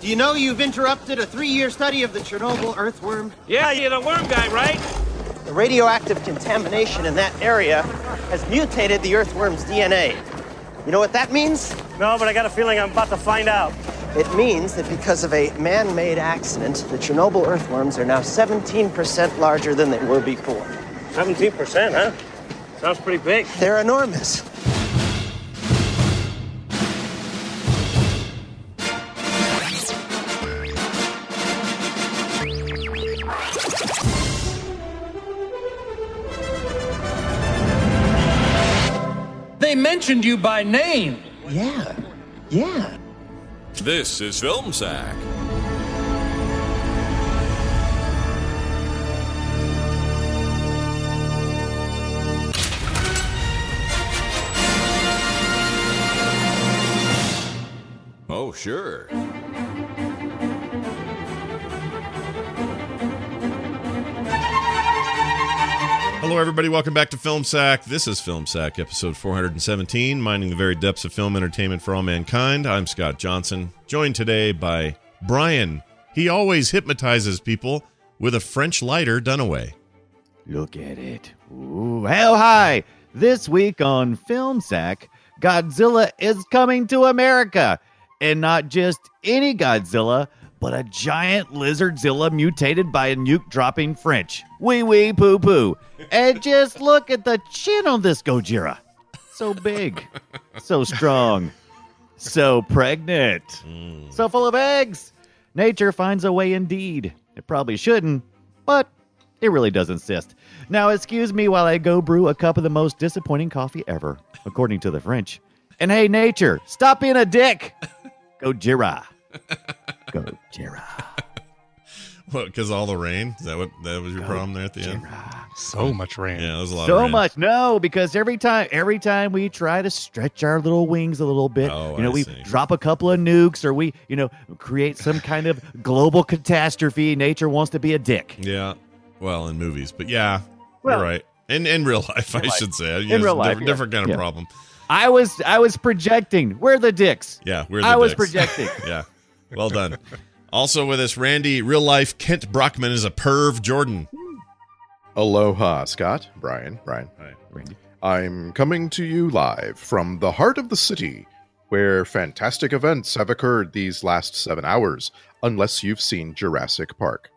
Do you know you've interrupted a three-year study of the Chernobyl earthworm? Yeah, you're the worm guy, right? The radioactive contamination in that area has mutated the earthworm's DNA. You know what that means? No, but I got a feeling I'm about to find out. It means that because of a man-made accident, the Chernobyl earthworms are now 17% larger than they were before. 17%, huh? Sounds pretty big. They're enormous. Mentioned you by name. Yeah, yeah. This is Film Sack. Oh, sure. Hello, everybody. Welcome back to Film Sack. This is Film Sack, episode 417, mining the very depths of film entertainment for all mankind. I'm Scott Johnson, joined today by Brian. He always hypnotizes people with a French lighter Dunaway. Look at it. Ooh, hell hi. This week on Film Sack, Godzilla is coming to America. And not just any Godzilla, but a giant lizardzilla mutated by a nuke dropping French. Wee wee poo poo. And just look at the chin on this Gojira. So big, so strong, so pregnant, hmm. so full of eggs. Nature finds a way indeed. It probably shouldn't, but it really does insist. Now, excuse me while I go brew a cup of the most disappointing coffee ever, according to the French. And hey, nature, stop being a dick. Gojira. Gojira. What, because all the rain? Is that what that was your problem there at the end? So much rain. Yeah, it was a lot of So rain. much. No, because every time every time we try to stretch our little wings a little bit, Oh, you know, I we see. drop a couple of nukes or we, you know, create some kind of global catastrophe, nature wants to be a dick. Yeah. Well, in movies, but yeah, Well- you're right. In in real life, I life. should say. In real life, different, yeah. different kind of Yeah. problem. I was I was projecting. We're the dicks. Yeah, we're the I was dicks. projecting. yeah, well done. also with us, Randy, real life Kent Brockman is a perv. Jordan. Aloha, Scott, Brian, Brian. Randy. I'm coming to you live from the heart of the city, where fantastic events have occurred these last seven hours, unless you've seen Jurassic Park.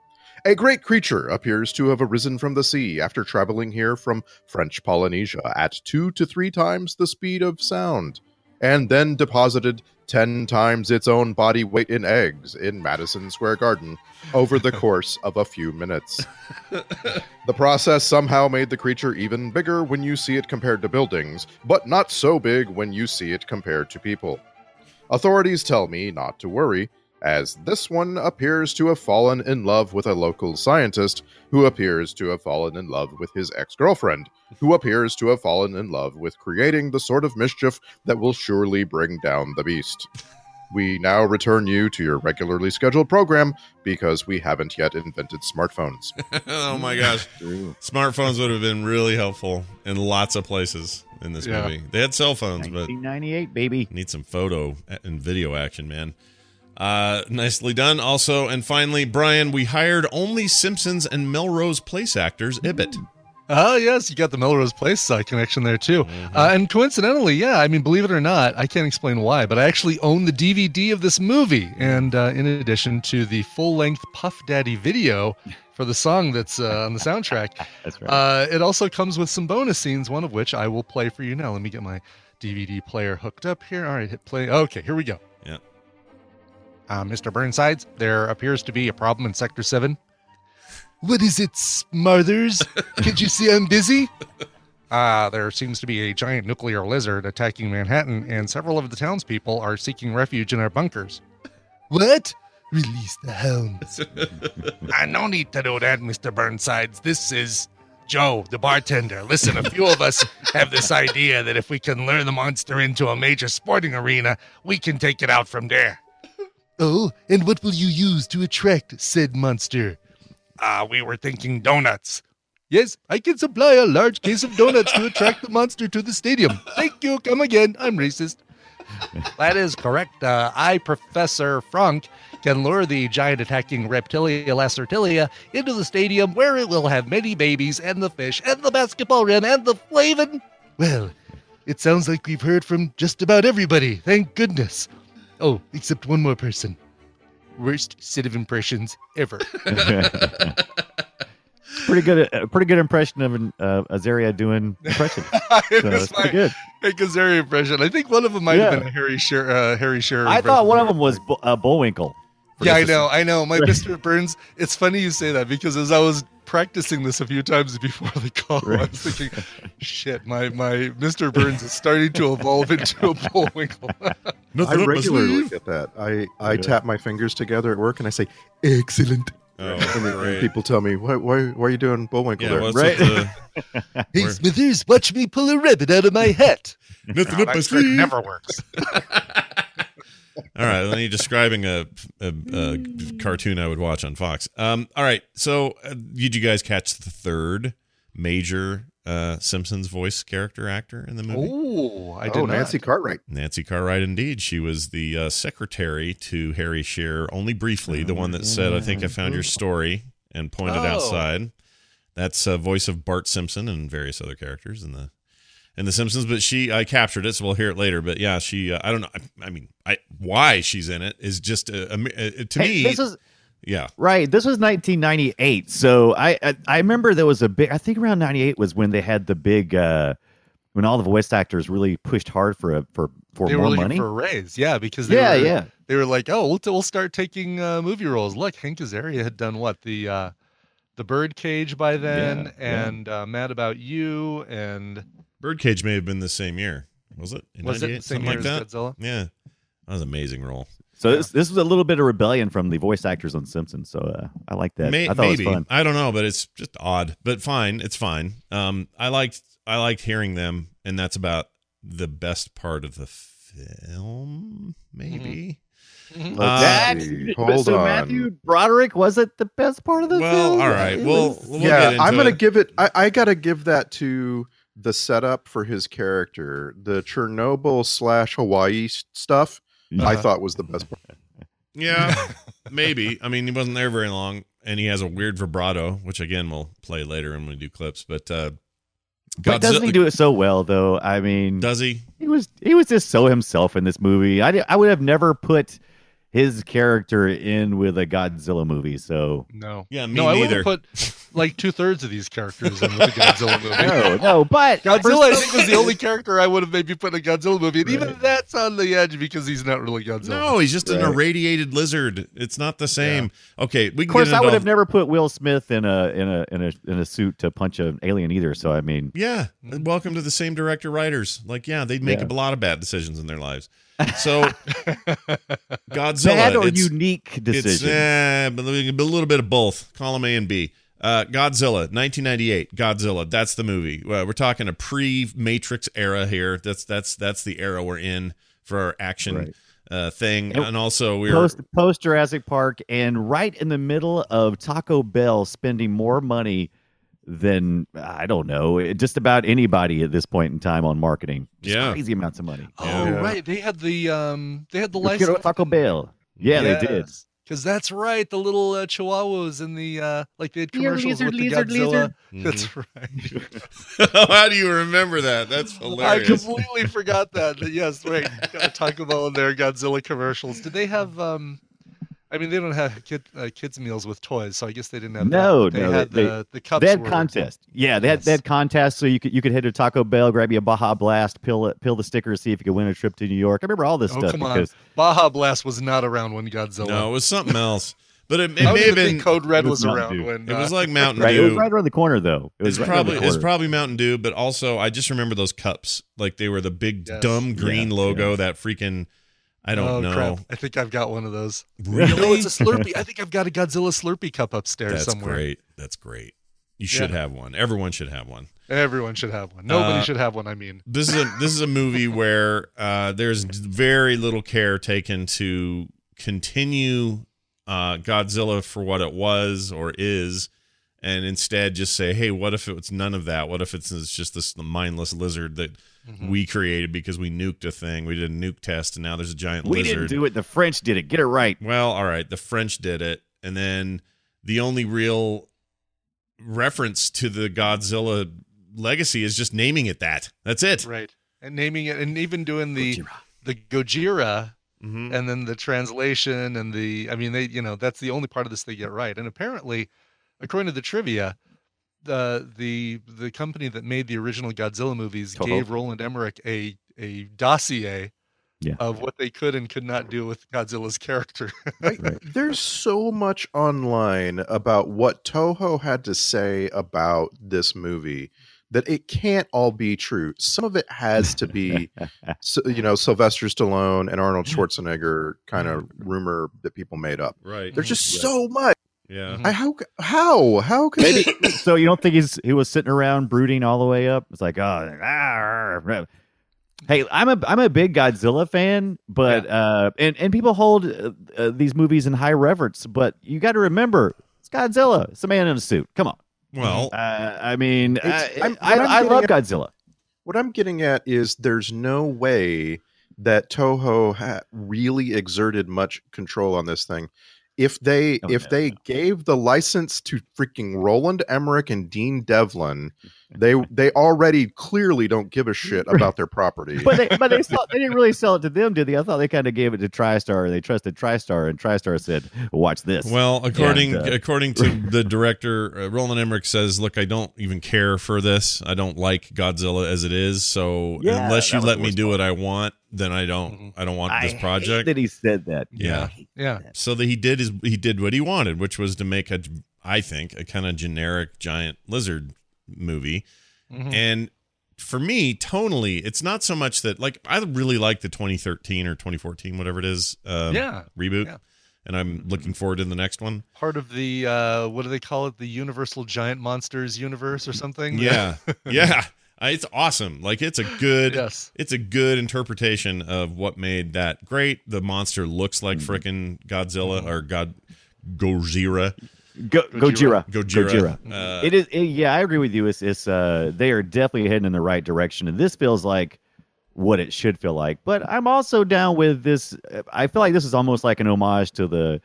A great creature appears to have arisen from the sea after traveling here from French Polynesia at two to three times the speed of sound, and then deposited ten times its own body weight in eggs in Madison Square Garden over the course of a few minutes. The process somehow made the creature even bigger when you see it compared to buildings, but not so big when you see it compared to people. Authorities tell me not to worry, as this one appears to have fallen in love with a local scientist who appears to have fallen in love with his ex girlfriend, who appears to have fallen in love with creating the sort of mischief that will surely bring down the beast. We now return you to your regularly scheduled program because we haven't yet invented smartphones. oh my gosh, smartphones would have been really helpful in lots of places in this Yeah. movie. They had cell phones, but 1998, baby. Need some photo and video action, man. Uh, nicely done. Also, and finally, Brian, we hired only Simpsons and Melrose Place actors. Ibbott. Oh, yes, you got the Melrose Place uh, connection there too. Uh, and coincidentally, yeah, I mean, believe it or not, I can't explain why, but I actually own the DVD of this movie. And uh, in addition to the full length Puff Daddy video for the song that's uh, on the soundtrack, That's right. uh, it also comes with some bonus scenes, one of which I will play for you now. Let me get my DVD player hooked up here. All right, hit play. Okay, here we go. Yeah. Uh, Mr. Burnsides, there appears to be a problem in Sector 7. What is it, Smothers? Can't you see I'm busy? Uh, there seems to be a giant nuclear lizard attacking Manhattan, and several of the townspeople are seeking refuge in our bunkers. What? Release the hounds. I no need to do that, Mr. Burnsides. This is Joe, the bartender. Listen, a few of us have this idea that if we can lure the monster into a major sporting arena, we can take it out from there. Oh, and what will you use to attract said monster? Ah, we were thinking donuts. Yes, I can supply a large case of donuts to attract the monster to the stadium. Thank you. Come again. I'm racist. That is correct. Uh, I, Professor Frink, can lure the giant attacking Reptilia lacertilia into the stadium where it will have many babies and the fish and the basketball rim and the flavin. Well, it sounds like we've heard from just about everybody. Thank goodness. Oh, except one more person. Worst set of impressions ever. pretty good. A pretty good impression of an, uh, Azaria doing impression. it So was it's my pretty good. Azaria impression. I think one of them might Yeah. have been a Harry Shearer. Uh, Harry Shearer. I thought one of them was Bo- uh, Bullwinkle. For Yeah, I know, I know. My Mr. Burns. It's funny you say that because as I was practicing this a few times before the call, I was thinking, "Shit, my my Mr. Burns is starting to evolve into a Bullwinkle." I Nothing up regularly get that. I, I tap my fingers together at work and I say, excellent. Oh, And, then- and great. people tell me, why, why, why are you doing Bullwinkle Yeah, there? what's Right. the, hey, Smithers, watch me pull a rabbit out of my hat. nothing No, up my sleeve? never works. All right, then you're describing a, a, a cartoon I would watch on Fox. Um, all right, so uh, did you guys catch the third major uh, Simpsons voice character actor in the movie? Oh, I did oh, not. Nancy Cartwright. Nancy Cartwright, indeed. She was the uh, secretary to Harry Shearer, only briefly. The one that said, "I think I found your story," and pointed Oh. outside. That's a voice of Bart Simpson and various other characters in the in the Simpsons. But she, I captured it, so we'll hear it later. But yeah, she. Uh, I don't know. I, I mean, I why she's in it is just uh, uh, to Hey, me. this is yeah, right. This was 1998. So I, I I remember there was a big. I think around 98 was when they had the big. uh when all the voice actors really pushed hard for a for for they more looking money. for a raise, yeah, because they yeah, were, yeah. they were like, "Oh, we'll, we'll start taking uh, movie roles." Look, Hank Azaria had done what the uh, the Birdcage by then, Yeah, yeah. and uh, Mad About You, and Birdcage may have been the same year. Was it? In was it the same Something year like as that. Godzilla? Yeah, that was an amazing role. So this this was a little bit of rebellion from the voice actors on Simpsons. So uh, I like that. May- I thought maybe it was fun. I don't know, but it's just odd. But fine, it's fine. Um, I liked I liked hearing them, and that's about the best part of the film. Maybe. Mhm. Let's Uh, That- Hold so on. Matthew Broderick was it the best part of the Well, film? all right. Well, was- we'll yeah, get into I'm gonna it. give it. I, I gotta give that to the setup for his character. The Chernobyl slash Hawaii stuff. I Uh-huh. thought was the best part. Yeah, maybe. I mean, he wasn't there very long, and he has a weird vibrato, which again we'll play later when we do clips. But uh, but doesn't he do it so well though? I mean, Does he? he was he was just so himself in this movie. I I would have never put his character in with a Godzilla movie. So No, Yeah, me no, I would neither. have put like two thirds of these characters in with the Godzilla movie. no, no, but Godzilla, I think, was the only character I would have maybe put in a Godzilla movie, and even that's on the edge because he's not really Godzilla. No, he's just an irradiated lizard. It's not the same. Okay, we can Of course, get I would all- have never put Will Smith in a in a in a in a suit to punch an alien either. So I mean, Yeah, welcome to the same director writers. Like, yeah, they'd make Yeah. a lot of bad decisions in their lives. So, Godzilla, bad or it's, unique decision. eh, but a little bit of both. Column A and B. Uh, Godzilla, 1998. Godzilla. That's the movie. Uh, we're talking a pre-Matrix era here. That's that's that's the era we're in for our action Right. uh, thing, And and also we're post post Jurassic Park and right in the middle of Taco Bell spending more money than I don't know, just about anybody at this point in time on marketing. Just Yeah. crazy amounts of money. Oh, Yeah. right. They had the um, they had the Let's license. get Taco Bell. Yeah, they did. Because that's right. The little uh, chihuahuas in the uh, like they had Here, commercials lizard, with the lizard, Godzilla. Mhm. That's right. How do you remember that? That's hilarious. I completely forgot that. Yes, right. Taco Bell and their Godzilla commercials. Did they have? um I mean, they don't have kid, uh, kids meals with toys, so I guess they didn't have. No, that. They no, had they- the the cups. They had were- contest. Yeah, they had they had contests, so you could you could hit a Taco Bell, grab you a Baja Blast, peel it, peel the sticker, see if you could win a trip to New York. I remember all this Oh stuff come on! Baja Blast was not around when Godzilla. No, it was something else. But it, it may have even been. Code Red was, was around Dew. when It was uh, like Mountain right, it was Dew. right around the corner though. It was It's right probably it's probably Mountain Dew, but also I just remember those cups. Like they were the big Yes. dumb green Yeah, logo. That freaking I don't oh, know. Crap. I think I've got one of those. Really? No, it's a Slurpee. I think I've got a Godzilla Slurpee cup upstairs somewhere. That's somewhere. great. That's great. You should Yeah. have one. Everyone should have one. Everyone should have one. Nobody Uh, should have one. I mean, This is a this is a movie where uh, there's very little care taken to continue uh, Godzilla for what it was or is, and instead just say, hey, what if it's none of that? What if it's, it's just this mindless lizard that Mhm. we created because we nuked a thing. We did a nuke test, and now there's a giant We lizard. didn't do it. The French did it. Get it right. Well, all right, the French did it, and then the only real reference to the Godzilla legacy is just naming it that. That's it. Right. And naming it and even doing the Gojira. the Gojira Mhm. and then the translation and the I mean they you know that's the only part of this they get right. And apparently, according to the trivia, the the the company that made the original Godzilla movies Toho. gave Roland Emmerich a a dossier Yeah. of what they could and could not do with Godzilla's character. I- There's so much online about what Toho had to say about this movie that it can't all be true. Some of it has to be, you know, Sylvester Stallone and Arnold mm. Schwarzenegger kind of mm. rumor that people made up. Right. There's just mm. so much. Yeah. I, how? How? How can Maybe. so you don't think he's he was sitting around brooding all the way up? It's like, oh, ah, ah. hey, I'm a I'm a big Godzilla fan, but uh, and and people hold uh, uh, these movies in high reverence, but you got to remember, it's Godzilla. It's a man in a suit. Come on. Well, Uh, I mean, I, I'm- I, I'm I love getting Godzilla. What I'm getting at is there's no way that Toho ha- really exerted much control on this thing. If they Oh, if no, they no. gave the license to freaking Roland Emmerich and Dean Devlin, they they already clearly don't give a shit about their property. But they, but they, sell, they didn't really sell it to them, did they? I thought they kind of gave it to TriStar. And they trusted TriStar, and TriStar said, "Watch this." well, according And, uh, according to the director, uh, Roland Emmerich says, "Look, I don't even care for this. I don't like Godzilla as it is. So Yeah, unless you let me do part. what I want, then I don't. Mhm. I don't want I this hate project." that he said that. Yeah. yeah. so that he did his he did what he wanted, which was to make a I think a kind of generic giant lizard movie. Mhm. And for me, tonally, it's not so much that like I really like the 2013 or 2014, whatever it is, um, Yeah. reboot, Yeah. and I'm looking forward to the next one. Part of the uh what do they call it? The Universal Giant Monsters universe or something? Yeah, yeah, it's awesome. Like it's a good, yes. it's a good interpretation of what made that great. The monster looks like frickin' Godzilla or God Gojira. Go, Gojira. Gojira. Uh, it is. it- yeah, I agree with you. It's, it's uh, they are definitely heading in the right direction, and this feels like what it should feel like. But I'm also down with this. I feel like this is almost like an homage to the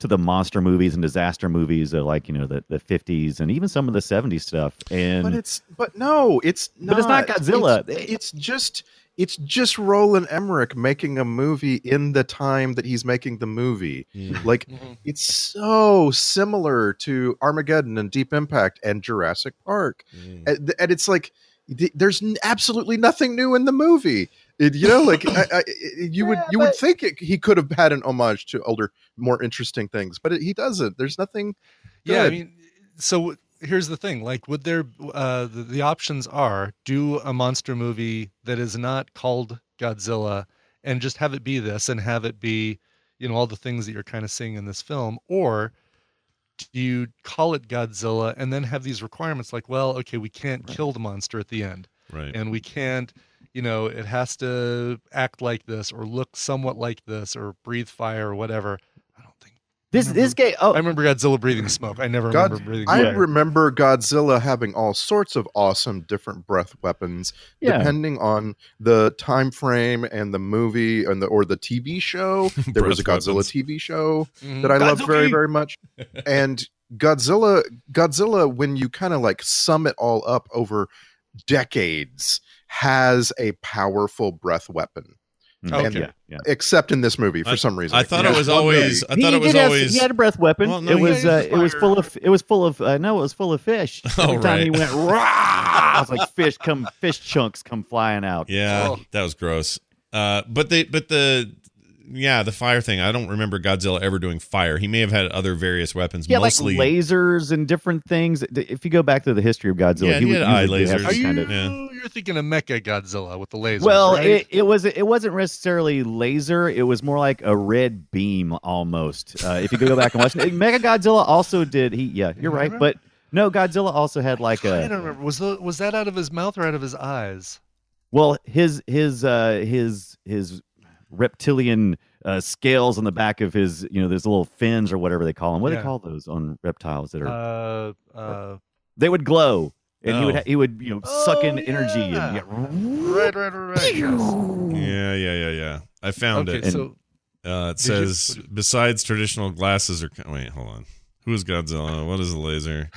to the monster movies and disaster movies of like you know the the 50s and even some of the 70s stuff. And but it's but no, it's not. But it's not Godzilla. It's, it's just it's just Roland Emmerich making a movie in the time that he's making the movie. mm, Like Mhm. it's so similar to Armageddon and Deep Impact and Jurassic Park, mm. and, and it's like th- there's absolutely nothing new in the movie. It, you know, like I, I, you would Yeah, you would think it, he could have had an homage to older, more interesting things, but it, he doesn't. There's nothing. Yeah, I mean, so here's the thing: like, would there? Uh, the, the options are do a monster movie that is not called Godzilla, and just have it be this, and have it be, you know, all the things that you're kind of seeing in this film, or do you call it Godzilla and then have these requirements like, well, okay, we can't kill the monster at the end, right. and we can't. You know, it has to act like this, or look somewhat like this, or breathe fire, or whatever. I don't this this game. Oh, I remember Godzilla breathing smoke. I never God- remember breathing. I fire. remember Godzilla having all sorts of awesome different breath weapons, Yeah. depending on the time frame and the movie and the or the TV show. There was a Godzilla weapons. TV show Mhm. that I loved very very much, and Godzilla Godzilla when you kind of like sum it all up over decades has a powerful breath weapon Mm, Okay. yeah, yeah. except in this movie for some reason I thought Yeah. it was always. I He thought it was did have- always. he had a breath weapon. Well, no, it was uh, it was full of it was full of uh, no, it was full of fish. Oh, Every time he went rah, I was like fish come fish chunks come flying out. Yeah, Oh. that was gross. Uh, but they, but the, yeah, the fire thing. I don't remember Godzilla ever doing fire. He may have had other various weapons, Yeah, mostly. like lasers and different things. If you go back to the history of Godzilla, Yeah, he, he would had eye usually lasers. some Are you? kind of. Yeah. You're thinking of Mecha Godzilla with the lasers. Well, right? it, it was it wasn't necessarily laser. It was more like a red beam almost. Uh, if you go back and watch it, Mega Godzilla also did. He yeah, you're right, but no, Godzilla also had like I a don't remember. Was the, was that out of his mouth or out of his eyes? Well, his his uh his his reptilian uh, scales on the back of his, you know, there's little fins or whatever they call them. What do Yeah. they call those on reptiles that are? Uh, uh, they would glow. and he would Oh. ha- he would you know suck in energy yeah. and get Right, right, right, right. yes. Yeah, yeah, yeah, yeah. I found Okay, it. so Uh, it Did you- says besides traditional glasses or wait, hold on. Who is Godzilla? What is a laser?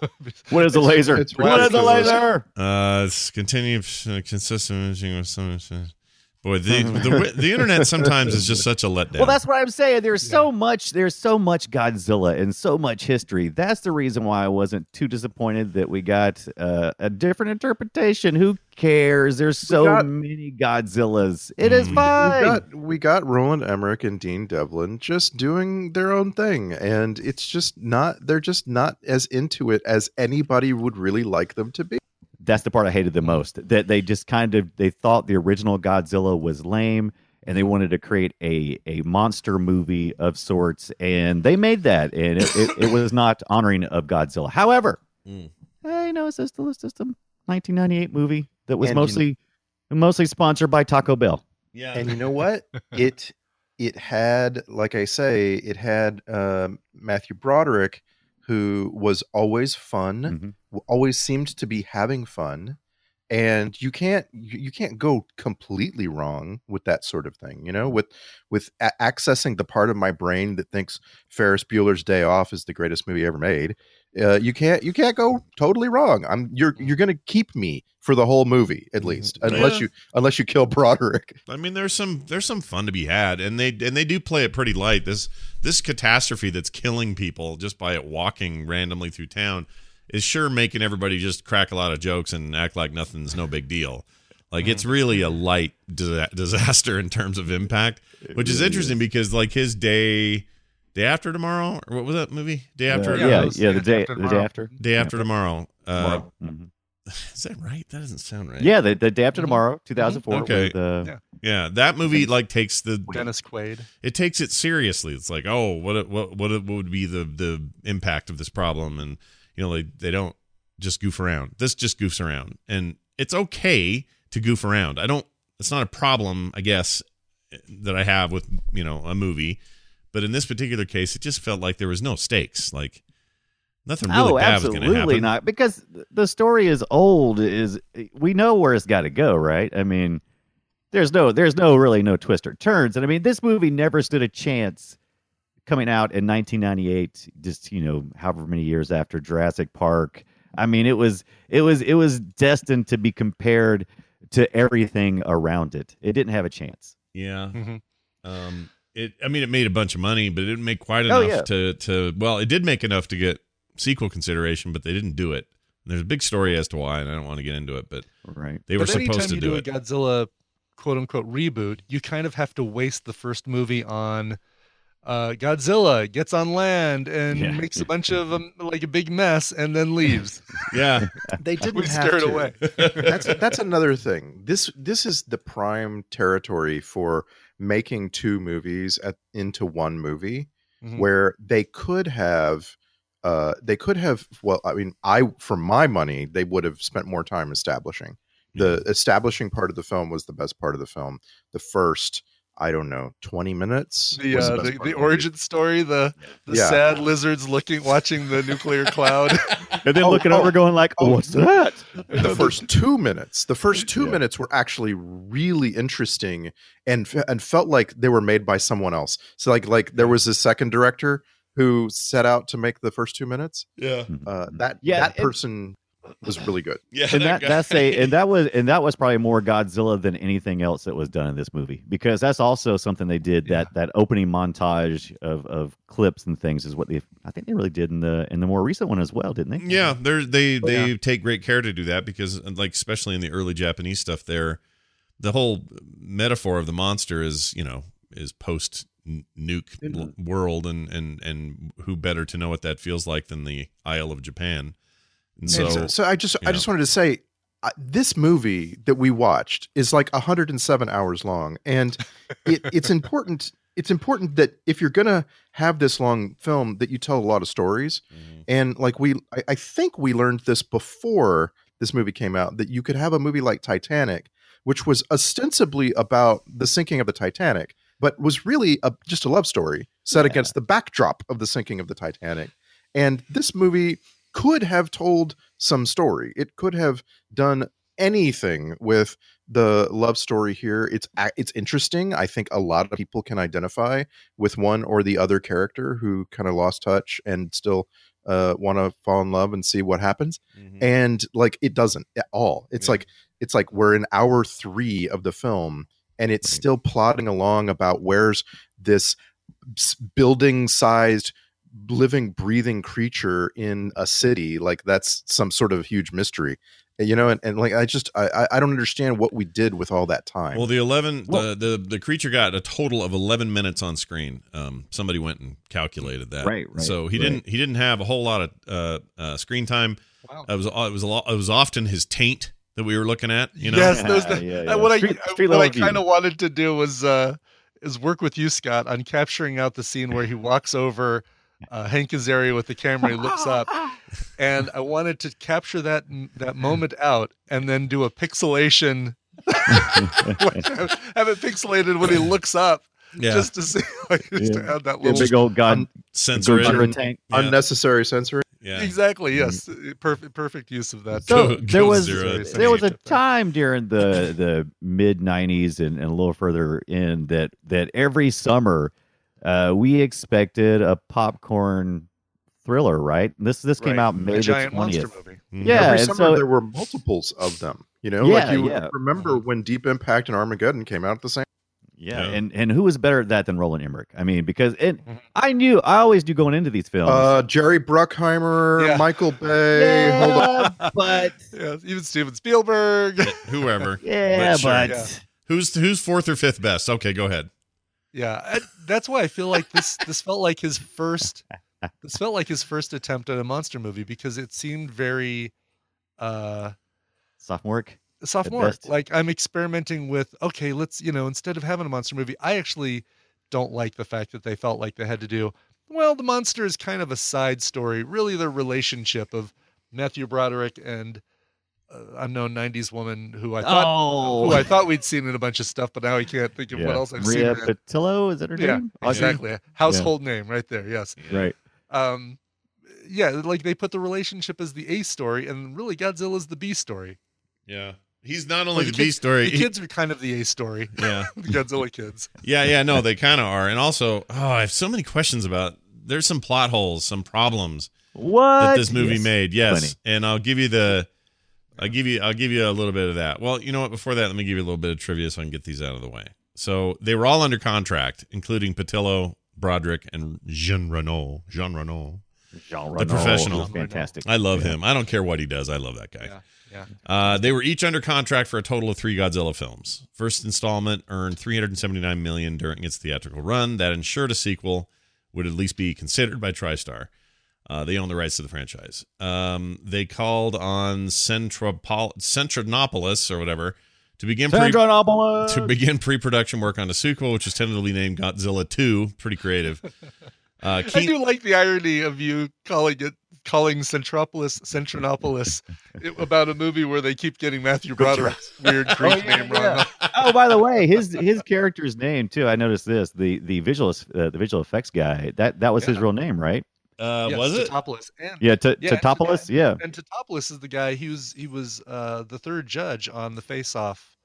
what is a laser? it's what is a laser? Uh, it's continued uh, consistent imaging with some. Boy, the, the the internet sometimes is just such a letdown. Well, that's what I'm saying. There's so much. There's so much Godzilla and so much history. That's the reason why I wasn't too disappointed that we got uh, a different interpretation. Who cares? There's so got- many Godzillas. It is Mm. Fine. We got we got Roland Emmerich and Dean Devlin just doing their own thing, and it's just not. They're just not as into it as anybody would really like them to be. That's the part I hated the most. That they just kind of they thought the original Godzilla was lame, and they wanted to create a a monster movie of sorts, and they made that, and it, it, it was not honoring of Godzilla. However, Mm. hey, no, it's just a system 1998 movie that was And you- mostly mostly sponsored by Taco Bell. yeah. And you know what? it it had, like I say, it had um, Matthew Broderick, who was always fun, Mhm. always seemed to be having fun, and you can't you, can't go completely wrong with that sort of thing. You know, with with a- accessing the part of my brain that thinks Ferris Bueller's Day Off is the greatest movie ever made. Uh, you can't you can't go totally wrong. I'm you're you're gonna keep me for the whole movie at least, unless Yeah. you unless you kill Broderick. I mean, there's some there's some fun to be had, and they and they do play it pretty light. This this catastrophe that's killing people just by it walking randomly through town is sure making everybody just crack a lot of jokes and act like nothing's no big deal. Like it's really a light disa- disaster in terms of impact, which is interesting because like his day day after tomorrow or what was that movie? Day after Uh, Yeah, yeah, yeah, the the day day after the day after. day after tomorrow. Uh, Tomorrow. Mhm. is that right? That doesn't sound right. Yeah, the, the day after tomorrow, 2004. Okay. with, uh, Yeah. yeah. That movie like takes the Dennis Quaid. it takes it seriously. It's like, oh, what what what what would be the the impact of this problem? And you know, they they don't just goof around. This just goofs around, and it's okay to goof around. I don't. It's not a problem, I guess, that I have with you know a movie. But in this particular case, it just felt like there was no stakes. Like nothing really oh, bad was going to absolutely happen. not. Because the story is old. Is we know where it's got to go, right? I mean, there's no, there's no really no twist or turns. And I mean, this movie never stood a chance coming out in 1998. Just you know, however many years after Jurassic Park. I mean, it was, it was, it was destined to be compared to everything around it. It didn't have a chance. Yeah. Mhm. Um, it. I mean, it made a bunch of money, but it didn't make quite Oh, enough yeah. to to. Well, it did make enough to get sequel consideration, but they didn't do it. And there's a big story as to why, and I don't want to get into it, but Right. they were but anytime supposed to you do do, it. a Godzilla quote unquote reboot, you kind of have to waste the first movie on uh, Godzilla gets on land and Yeah. makes a bunch of um, like a big mess and then leaves. Yeah. They didn't we have scared to. away. that's that's another thing. This this is the prime territory for making two movies at, into one movie, Mhm. where they could have. Uh, they could have. Well, I mean, I for my money, they would have spent more time establishing. The establishing part of the film was the best part of the film. The first, I don't know, twenty minutes. The uh, best the, the origin story, the the Yeah. sad lizards looking watching the nuclear cloud. And then Oh, looking oh, over, going like, oh. "What's that?" the first two minutes the first two Yeah. minutes were actually really interesting and and felt like they were made by someone else so like like there was a second director who set out to make the first two minutes Yeah. uh that Yeah, that and- person was really good Yeah. and that, guy. that's a and that was and that was probably more Godzilla than anything else that was done in this movie because that's also something they did that that opening montage of of clips and things is what they I think they really did in the in the more recent one as well didn't they Yeah, they're, they Oh, they take great care to do that because, like, especially in the early Japanese stuff, there, the whole metaphor of the monster is, you know, is post nuke world, and and and who better to know what that feels like than the Isle of Japan? And so, And so, so i just i just wanted to say uh, this movie that we watched is like 107 hours long and it, it's important it's important that if you're gonna have this long film that you tell a lot of stories Mhm. and like we I, I think we learned this before this movie came out that you could have a movie like titanic which was ostensibly about the sinking of the titanic but was really a, just a love story set Yeah. against the backdrop of the sinking of the titanic and this movie could have told some story. It could have done anything with the love story here. It's it's interesting. I think a lot of people can identify with one or the other character who kind of lost touch and still uh, want to fall in love and see what happens. Mhm. And like it doesn't at all. It's Yeah. like it's like we're in hour three of the film and it's still plodding along about where's this building sized living breathing creature in a city like that's some sort of huge mystery you know and, and like i just I, I- I don't understand what we did with all that time Well, the eleven, Well- the, the the creature got a total of eleven minutes on screen. Um, somebody went and calculated that. Right, right, So he right. didn't he didn't have a whole lot of uh, uh, screen time. Wow. It was it was a lot. It was often his taint that we were looking at. You know. Yes, those the, Yeah, uh, yeah. what Street- I street what I kind of wanted to do was uh is work with you, Scott, on capturing out the scene where he walks over uh, Hank Azaria with the camera. He looks up, and I wanted to capture that that moment out, and then do a pixelation. have it pixelated when he looks up, Yeah. just to see, like, just to Yeah. have that Yeah, little. big old gun un- Censor it. Un- tank. Yeah. unnecessary censoring Yeah. Exactly. Yes. Perfect. Perfect use of that. So Go- there go was zero. there was a time during the the mid '90s and, and a little further in that that every summer uh, we expected a popcorn thriller. Right? This this came out A May the twentieth. movie. Mhm. Yeah, every summer so there were multiples of them you know Yeah, like you yeah. remember when deep impact and armageddon came out at the same yeah, Yeah. and and who was better at that than Roland Emmerich? I mean, because it, Mhm. I knew I always do going into these films. uh jerry bruckheimer Yeah. michael bay hold on yeah, but Yeah. Even Steven Spielberg. Whoever. yeah, But sure, but yeah. Who's who's fourth or fifth best? Okay, go ahead. Yeah, I- that's why I feel like this this felt like his first this felt like his first attempt at a monster movie because it seemed very uh sophomoric. sophomore. Like I'm experimenting with okay, let's you know instead of having a monster movie, I actually don't like the fact that they felt like they had to do well. The monster is kind of a side story, really the relationship of Matthew Broderick and unknown '90s woman who I thought oh, who I thought we'd seen in a bunch of stuff, but now I can't think of what else I've Maria seen. her in. Pitillo, is that her Yeah, name? Audrey? exactly. Household name right there. Yes. Right. Um, yeah, like they put the relationship as the A story, and really Godzilla's the B story. Yeah. He's not only Well, the the B story. The he- kids are kind of the A story. yeah. the Godzilla kids. Yeah, yeah, no, they kind of are. And also, oh, I have so many questions about there's some plot holes, some problems What that this movie Yes. made. Yes. Plenty. And I'll give you the I'll give you I'll give you a little bit of that. Well, you know what, before that, let me give you a little bit of trivia so I can get these out of the way. So they were all under contract, including Pitillo, Broderick, and Jean Reno. Jean Reno. Jean The professional. fantastic. I love Yeah. him. I don't care what he does. I love that guy. Yeah, yeah. Uh, they were each under contract for a total of three Godzilla films. First installment earned 379 million during its theatrical run. That ensured a sequel would at least be considered by TriStar. Uh, they own the rights to the franchise. Um, they called on Centropol- Centronopolis or whatever to begin pre- to begin pre-production work on a sequel, which is tentatively named Godzilla 2. Pretty creative. Uh, I do like the irony of you calling it calling Centropolis Centronopolis it- about a movie where they keep getting Matthew Broderick's weird Greek yeah, name yeah. wrong. oh, by the way, his his character's name too. I noticed this. The the visual uh, the visual effects guy. That that was his real name, right? Uh, Yes, was it? Tatopoulos. And Yeah, T- Yeah, it's the Tatopoulos. guy. Yeah. and Tatopoulos is the guy. He was he was uh, the third judge on the Face Off.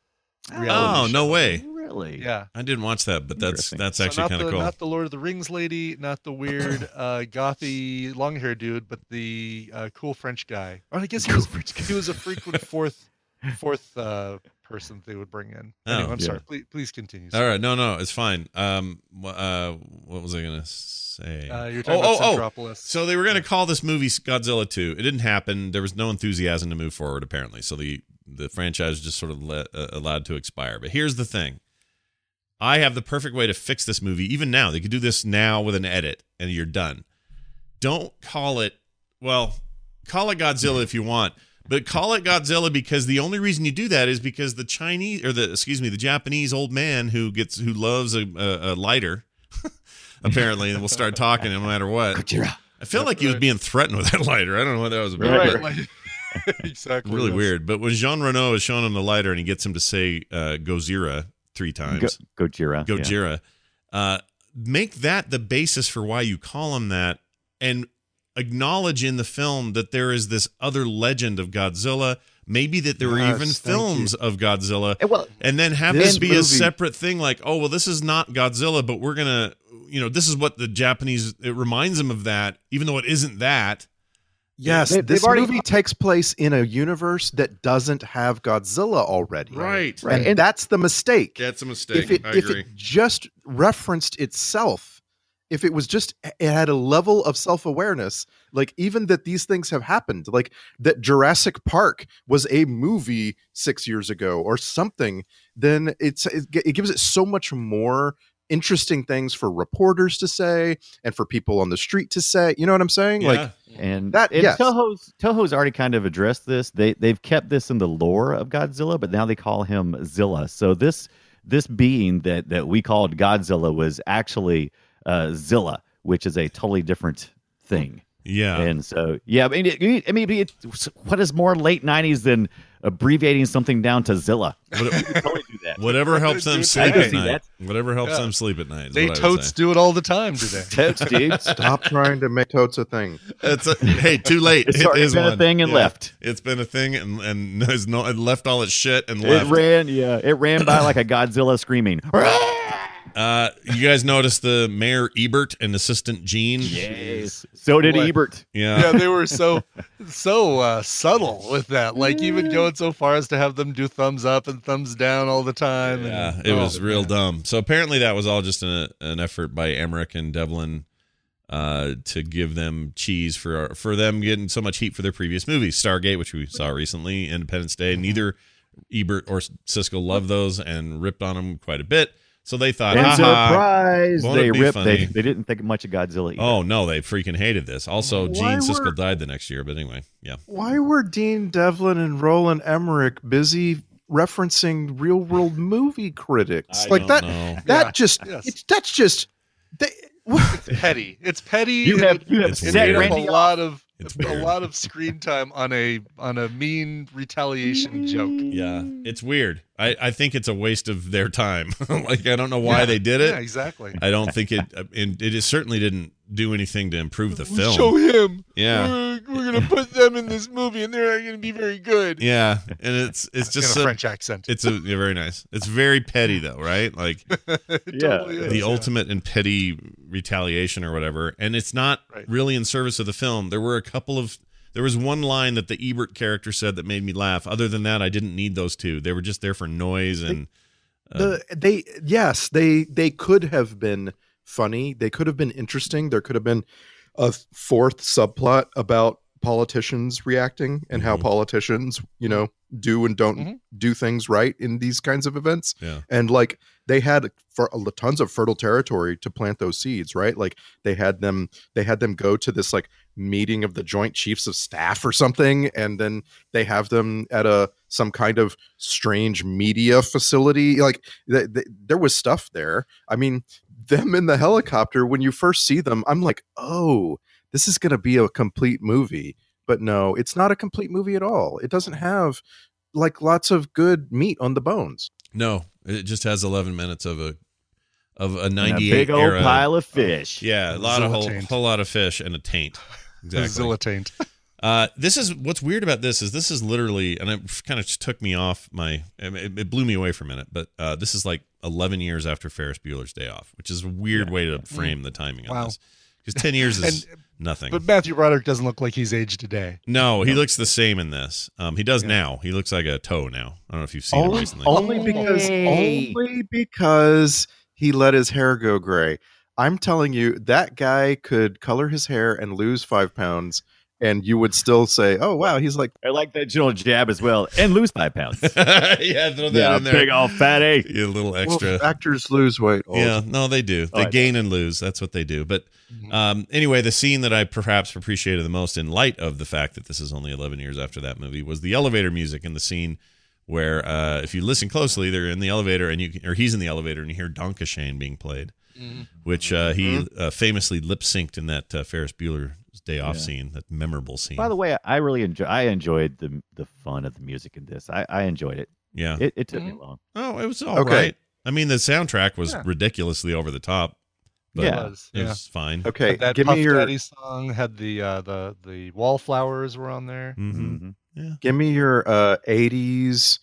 Oh, reality no way. Really? Yeah, I didn't watch that, but that's that's actually not kind of cool. Not the Lord of the Rings lady, not the weird uh, gothy long hair dude, but the uh, cool French guy. Or I guess he was he was a frequent fourth fourth uh, person they would bring in. Oh, Anyway, I'm yeah. sorry. Please, please continue. All right, no, no, it's fine. Um, uh, what was I gonna say? Uh, you're talking oh, about oh, oh. Centropolis. So they were gonna call this movie Godzilla two. It didn't happen. There was no enthusiasm to move forward, apparently. So the the franchise just sort of let, uh, allowed to expire. But here's the thing: I have the perfect way to fix this movie. Even now, they could do this now with an edit, and you're done. Don't call it. Well, call it Godzilla if you want. But call it Godzilla because the only reason you do that is because the Chinese or the excuse me the Japanese old man who gets who loves a, a, a lighter apparently and will start talking no matter what. Gojira. I feel like he was being threatened with that lighter. I don't know what that was about. right, exactly. Really yes. weird. But when Jean Reno is shown him the lighter and he gets him to say uh, Gozira three Go, times, Gojira. yeah. Gojira, uh, make that the basis for why you call him that. And acknowledge in the film that there is this other legend of Godzilla. Maybe that there were Yes, even thank films of Godzilla, Eh, well, and then have this this be movie- a separate thing. Like, oh well, this is not Godzilla, but we're gonna, you know, this is what the Japanese. It reminds them of that, even though it isn't that. Yes, They- this already- movie takes place in a universe that doesn't have Godzilla already. Right. Right. And, And- that's the mistake. That's a mistake. if it I if it just referenced itself, if it was just it had a level of self-awareness, like even that these things have happened, like that Jurassic Park was a movie 6 years ago or something, then it's it, it gives it so much more interesting things for reporters to say and for people on the street to say. You know what I'm saying? yeah. Like And That- and yes. Toho's Toho's already kind of addressed this. They they've kept this in the lore of Godzilla, but now they call him Zilla. So this this being that that we called Godzilla was actually uh, Zilla, which is a totally different thing. yeah. And so yeah, I mean, it, I mean, it, what is more late '90s than abbreviating something down to Zilla? What- totally do that. Whatever helps them sleep at night. Whatever helps Yeah. them sleep at night. They what I would totes do it all the time today. Totes, dude. stop trying to make totes a thing. It's a, hey, too late. It's It already is been a one. thing and Yeah. left. It's been a thing and and has no it left all its shit and It left. ran, yeah, it ran by like a Godzilla screaming. Uh, you guys noticed the Mayor Ebert and assistant Gene? Yes. So did What? Ebert. Yeah. yeah, they were so so uh, subtle with that. Like even going so far as to have them do thumbs up and thumbs down all the time. and- Yeah, it oh, was real man. dumb. So apparently that was all just an, an effort by Emmerich and Devlin uh, to give them cheese for for them getting so much heat for their previous movies, Stargate, which we saw recently, Independence Day. Neither Ebert or Siskel loved those and ripped on them quite a bit. So they thought, And surprise, won't it they be ripped. funny? They, they didn't think much of Godzilla. Either. Oh no, they freaking hated this. Also, Why Gene Siskel died the next year, but anyway, yeah. Why were Dean Devlin and Roland Emmerich busy referencing real world movie critics? I like don't that know. that Yeah, just yes. it's that's just they. It's petty. It's petty. You have- you have set made up a lot of It's a weird. lot of screen time on a on a mean retaliation joke. Yeah, it's weird. I, I think it's a waste of their time. like I don't know why Yeah. they did it. Yeah, exactly. I don't think it. And it is, certainly didn't do anything to improve the film. Show him. Yeah. We're, we're gonna put them in this movie, and they're not gonna be very good. Yeah, and it's it's in a just French accent. It's a yeah, very nice. It's very petty though, right? Like yeah, totally is, the yeah. ultimate and petty retaliation or whatever. And it's not Right. really in service of the film. There were a couple of there was one line that the Ebert character said that made me laugh. Other than that, I didn't need those two. They were just there for noise and uh, the they yes they they could have been funny they could have been interesting there could have been a fourth subplot about politicians reacting and how Mhm. politicians you know do and don't Mhm. do things right in these kinds of events yeah. and like they had for tons of fertile territory to plant those seeds right like they had them they had them go to this like meeting of the joint chiefs of staff or something and then they have them at a some kind of strange media facility like th- th- there was stuff there i mean them in the helicopter when you first see them i'm like oh this is going to be a complete movie but no it's not a complete movie at all it doesn't have like lots of good meat on the bones No, it just has 11 minutes of a of a And a 98 big old era. pile of fish. Yeah, a lot of whole, taint. whole lot of fish and a taint. Exactly. Zilla taint. Uh, this is what's weird about this is this is literally, and it kind of took me off my, it, it blew me away for a minute. But uh, this is like 11 years after Ferris Bueller's Day Off, which is a weird way to frame the timing on Wow. this. Because 10 years is And- nothing. But Matthew Broderick doesn't look like he's aged today. no, he looks the same in this. Um, he does now. He looks like a toe now. I don't know if you've seen him only, recently. only because Hey. only because he let his hair go gray. I'm telling you, that guy could color his hair and lose five pounds, and you would still say, "Oh wow, he's like I like that general jab as well, and lose five pounds. yeah, throw that yeah, in there. big old fatty. Yeah, a little well, extra. actors lose weight." all Yeah, no, they do. Oh, They I gain and lose. That's what they do. But Mhm. um, anyway, the scene that I perhaps appreciated the most, in light of the fact that this is only 11 years after that movie, was the elevator music in the scene where, uh, if you listen closely, they're in the elevator and you can, or he's in the elevator and you hear Danke Schoen being played, which uh, he uh, famously lip synced in that uh, Ferris Bueller's Day Off Yeah. scene, that memorable scene. By the way, I really enjoy. I enjoyed the the fun of the music in this. I, I enjoyed it. yeah. It, it took me Mhm. long. oh, it was all right. Okay. I mean, the soundtrack was Yeah. ridiculously over the top. but Yeah. was, it yeah. was fine. Okay, Had that give Puff me your Daddy song had the uh, the the wallflowers were on there. hmm Mhm. give me your uh 80s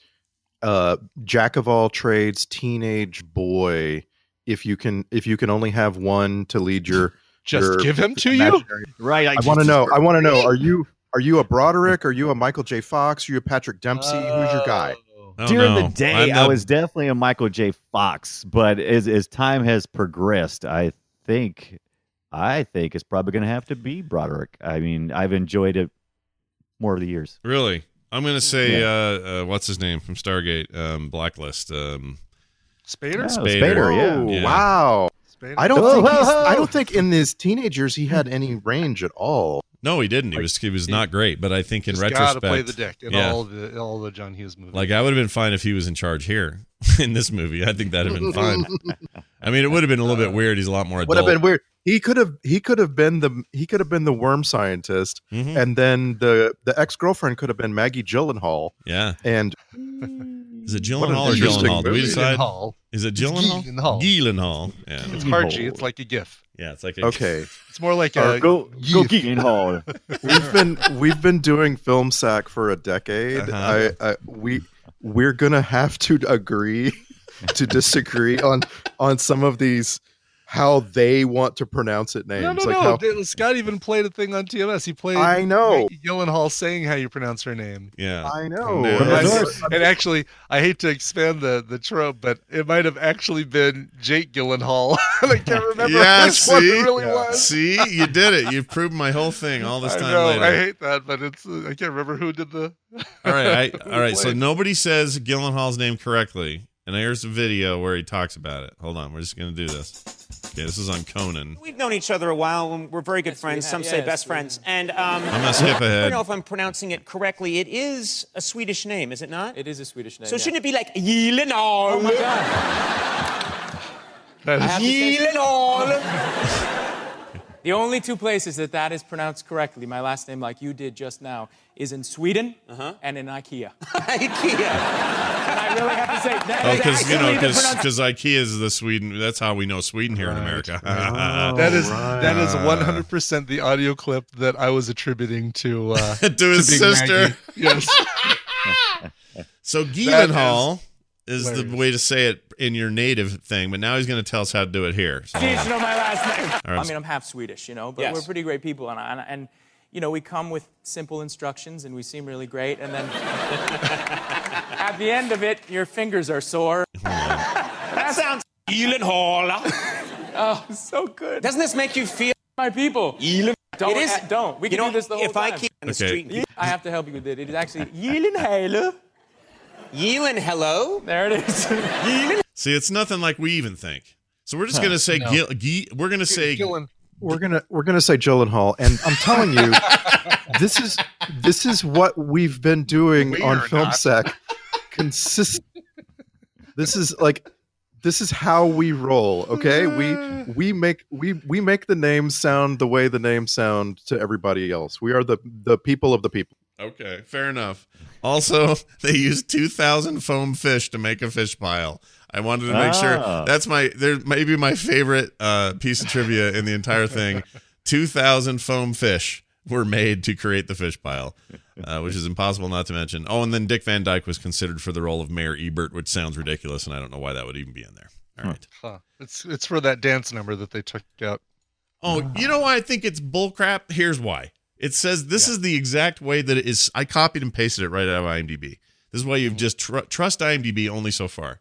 uh jack of all trades teenage boy if you can if you can only have one to lead your Just your give him to you. Right. I want to know. I want to know. Are you are you a Broderick? Are you a Michael J. Fox? Are you a Patrick Dempsey? Who's your guy? Oh. During no. the day, I'm I was definitely a Michael J. Fox, but as as time has progressed, I think I think it's probably going to have to be Broderick. I mean, I've enjoyed it more of the years. really. I'm gonna say uh, uh, what's his name from Stargate um, Blacklist. Um, Spader. Oh, Spader. Spader, yeah. Oh, Yeah. wow. Spader. I don't Whoa, think whoa, he's, whoa. I don't think in his teenage years he had any range at all. no, he didn't. He was he was not great. But I think in Just retrospect, gotta play the dick in yeah. all the all the John Hughes movies. Like I would have been fine if he was in charge here in this movie. I think that'd have been fine. I mean, it would have been a little bit weird. He's a lot more Would have been weird. He could have he could have been the he could have been the worm scientist, Mhm. and then the the ex girlfriend could have been Maggie Gyllenhaal. Yeah. And Is it What an Gyllenhaal or interesting Gyllenhaal? Do we movie. decide? Hall. Is it It's Gyllenhaal? Gyllenhaal. Gyllenhaal. Yeah. It's hard G. It's like a GIF. Yeah. It's like a, okay, It's more like Or a Go go GIF. Keaton Hall. we've been we've been doing film sack for a decade. Uh-huh. I, I we we're gonna have to agree to disagree on on some of these how they want to pronounce it names. No, no, like no. how, Scott even played a thing on TMS. He played. I know. Maggie Gyllenhaal saying how you pronounce her name. Yeah. I know. Yeah. From the And, source. and actually, I hate to expand the, the trope, but it might have actually been Jake Gyllenhaal. I can't remember Yeah, which one it see? really Yeah. was. See, you did it. You've proved my whole thing all this I time know. later. I hate that, but it's uh, I can't remember who did the. all right, I, all right. So nobody says Gyllenhaal's name correctly, and here's a video where he talks about it. Hold on, we're just gonna do this. Okay, this is on Conan. We've known each other a while. and We're very good friends. Some say best friends. And um, I'm gonna skip ahead. I don't know if I'm pronouncing it correctly. It is a Swedish name, is it not? It is a Swedish name. so yeah. shouldn't it be like Gyllenhaal? Oh my god! That I is- have to say- Gyllenhaal. The only two places that that is pronounced correctly, my last name, like you did just now, is in Sweden Uh-huh. and in IKEA. IKEA. And I really have to say that. Oh, because you know, because pronoun- IKEA is the Sweden. That's how we know Sweden here in America. that is that is Uh, one hundred percent the audio clip that I was attributing to uh, to his Big sister. Maggie. Yes. So Gyllenhaal is, the way to say it in your native thing, but now he's going to tell us how to do it here. So, You know my last name. All right. I mean, I'm half Swedish, you know, but Yes. we're pretty great people, and, and, and you know, we come with simple instructions, and we seem really great, and then at the end of it, your fingers are sore. That sounds Gyllenhaal. Oh, so good. Doesn't this make you feel? my people. Gyllen- Don't, It is. don't. We you can know, do this the whole if time. I keep on the Okay. street, I have to help you with it. It is actually Gyllenhaal. Gyllen, hello. There it is. See, it's nothing like we even think. So we're just going to say No. Gil, Gi- we're going to say Gillen. we're gonna we're gonna say Gyllenhaal, and I'm telling you, this is this is what we've been doing We on are Film not. Consist. This is like this is how we roll. Okay, we we make we we make the names sound the way the names sound to everybody else. We are the the people of the people. Okay, fair enough. Also, they used 2,000 foam fish to make a fish pile. I wanted to make sure Ah. that's my there maybe my favorite uh, piece of trivia in the entire thing. 2,000 foam fish were made to create the fish pile, uh, which is impossible not to mention. Oh, and then Dick Van Dyke was considered for the role of Mayor Ebert, which sounds ridiculous, and I don't know why that would even be in there. All right. Huh. It's it's for that dance number that they took out. Oh, you know why I think it's bullcrap? Here's why. It says this is the exact way that it is. I copied and pasted it right out of IMDb. This is why you've just tr- trust IMDb only so far.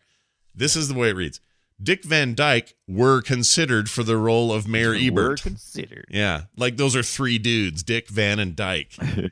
This is the way it reads. Dick Van Dyke were considered for the role of Mayor Were Ebert. considered. Yeah, like those are three dudes: Dick, Van, and Dyke.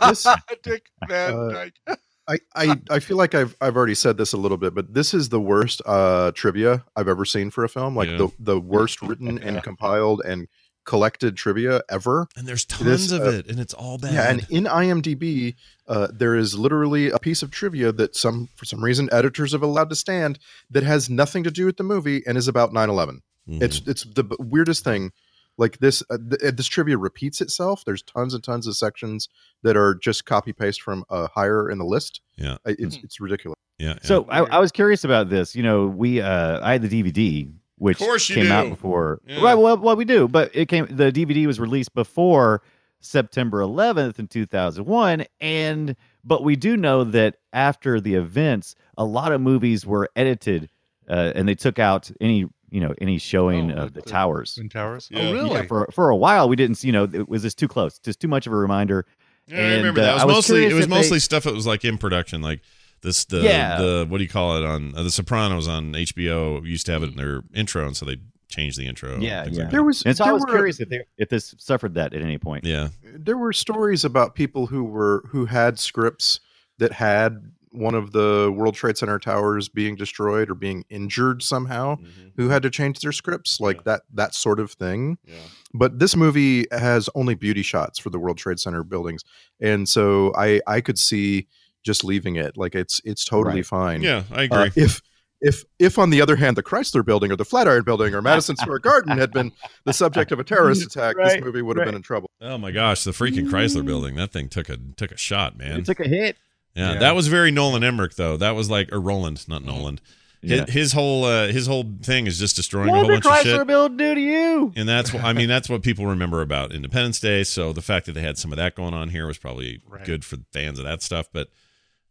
This Dick Van Uh, Dyke. I, I I feel like I've I've already said this a little bit, but this is the worst uh, trivia I've ever seen for a film. Like Yeah. the the worst written and compiled and collected trivia ever. And there's tons This, of uh, it, and it's all bad. Yeah, and in IMDb, uh, there is literally a piece of trivia that some for some reason editors have allowed to stand that has nothing to do with the movie and is about 9/11. Mhm. It's it's the weirdest thing. Like this, uh, th- uh, this trivia repeats itself. There's tons and tons of sections that are just copy paste from uh, higher in the list. Yeah. It's it's ridiculous. yeah. yeah. So I, I was curious about this. You know, we uh, I had the DVD, which course you came out before. Yeah. Right, well, well, we do, but it came. The DVD was released before September 11th in 2001, and but we do know that after the events, a lot of movies were edited, uh, and they took out any you know any showing Oh, of the, the- towers. Twin Towers. Yeah. Oh, really? Yeah, for for a while, we didn't. see- You know, it was just too close, just too much of a reminder. Yeah, I And, remember uh, that. It was, I was mostly it was if they- mostly stuff that was like in production, like this the Yeah. the what do you call it on uh, the Sopranos on HBO used to have it in their intro, and so they changed the intro. Yeah, things yeah. like There was And so there I was were- curious if they, if this suffered that at any point. yeah. there were stories about people who were who had scripts that had one of the World Trade Center towers being destroyed or being injured somehow who had to change their scripts like that that sort of thing. Yeah. But this movie has only beauty shots for the World Trade Center buildings. And so I I could see just leaving it like it's it's totally Right. fine. Yeah, I Uh, agree. if if if on the other hand the Chrysler building or the Flatiron building or Madison Square Garden had been the subject of a terrorist attack, Right, this movie would have right. been in trouble. oh my gosh, the freaking Chrysler building. That thing took a took a shot, man. It took a hit. Yeah, Yeah. that was very Nolan Emmerich though. That was like or Roland, not Nolan. His, Yeah. his whole uh, his whole thing is just destroying a What whole did bunch of Chrysler shit. build do to you? And that's what I mean. That's what people remember about Independence Day. So the fact that they had some of that going on here was probably Right. good for fans of that stuff. But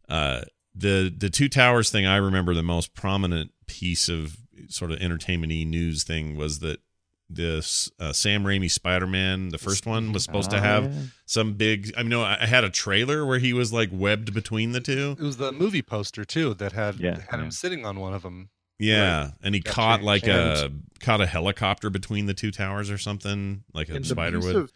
uh, the the two towers thing, I remember the most prominent piece of sort of entertainment-y news thing was that this uh, Sam Raimi Spider-Man, the first one, was supposed to Oh, have yeah. some big. I mean, no, I I had a trailer where he was like webbed between the two. It was the movie poster too that had Yeah, had yeah. him sitting on one of them. Yeah, and he Got caught changed like a caught a helicopter between the two towers or something, like a And spider piece would. of-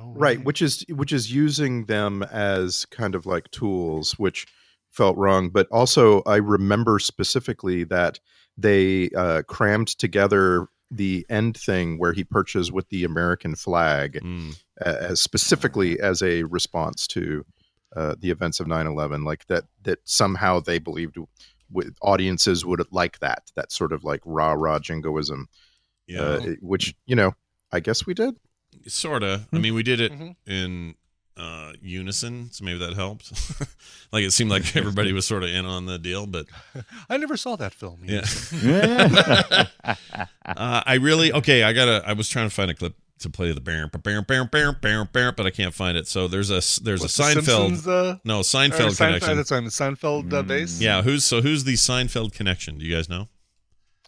Oh, right which is which is using them as kind of like tools which felt wrong but also i remember specifically that they uh, crammed together the end thing where he perches with the american flag Mm. as specifically as a response to uh, the events of 9-11 like that that somehow they believed w- audiences would like that that sort of like rah rah jingoism Yeah, uh, which you know i guess we did sort of. I mean, we did it Mhm. in uh, unison, so maybe that helped. like it seemed like everybody was sort of in on the deal, but I never saw that film. yeah. Yeah. uh, I really okay. I gotta. I was trying to find a clip to play the bear, bear, bear, bear, bear, bear, but I can't find it. So there's a there's What's a the Seinfeld. Simpsons, uh, no Seinfeld Seinfeld, connection. That's on the Seinfeld uh, base. Yeah, who's so who's the Seinfeld connection? Do you guys know?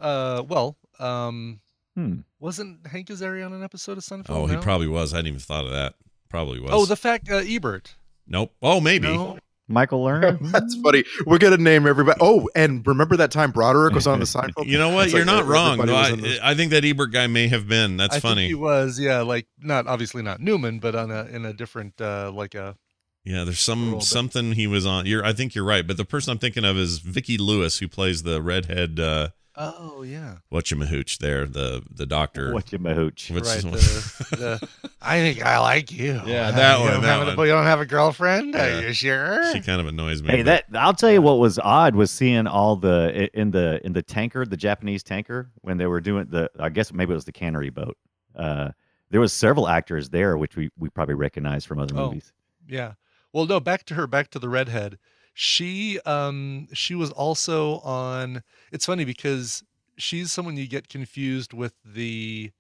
Uh, well, um, Hmm. wasn't Hank Azaria on an episode of Seinfeld? Oh, he probably was. I hadn't even thought of that. Probably was. Oh, the fact uh, Ebert. nope. Oh, maybe. No. Michael Lerner. That's funny. We're gonna name everybody. Oh, and remember that time Broderick was on the Seinfeld? You know what? It's You're like not wrong. everybody though. was in this- I, I think that Ebert guy may have been. That's I funny. Think he was, yeah, like not obviously not Newman, but on a in a different uh like a Yeah, there's some little bit. something he was on. You're, I think you're right, but the person I'm thinking of is Vicki Lewis, who plays the redhead. Uh, oh yeah, whatchamahooch there, the the doctor. What your mahooch? What's right. his- The, the, I think I like you. Yeah, that you one, Don't that have a- you don't have a girlfriend? Yeah. Are you sure? she kind of annoys me. Hey, but- that I'll tell you what was odd was seeing all the in the in the tanker, the Japanese tanker, when they were doing the. I guess maybe it was the cannery boat. Uh, there was several actors there, which we we probably recognize from other Oh. movies. Yeah. Well, no, back to her, back to the redhead. She um she was also on it's funny because she's someone you get confused with the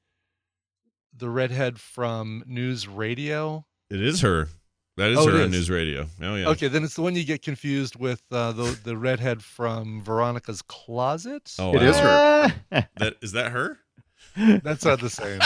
the redhead from news radio. it is her. That is Oh, it her on news radio. Oh yeah. Okay, then it's the one you get confused with uh the the redhead from Veronica's closet. Oh, It is wow. her. That is that her? That's not the same.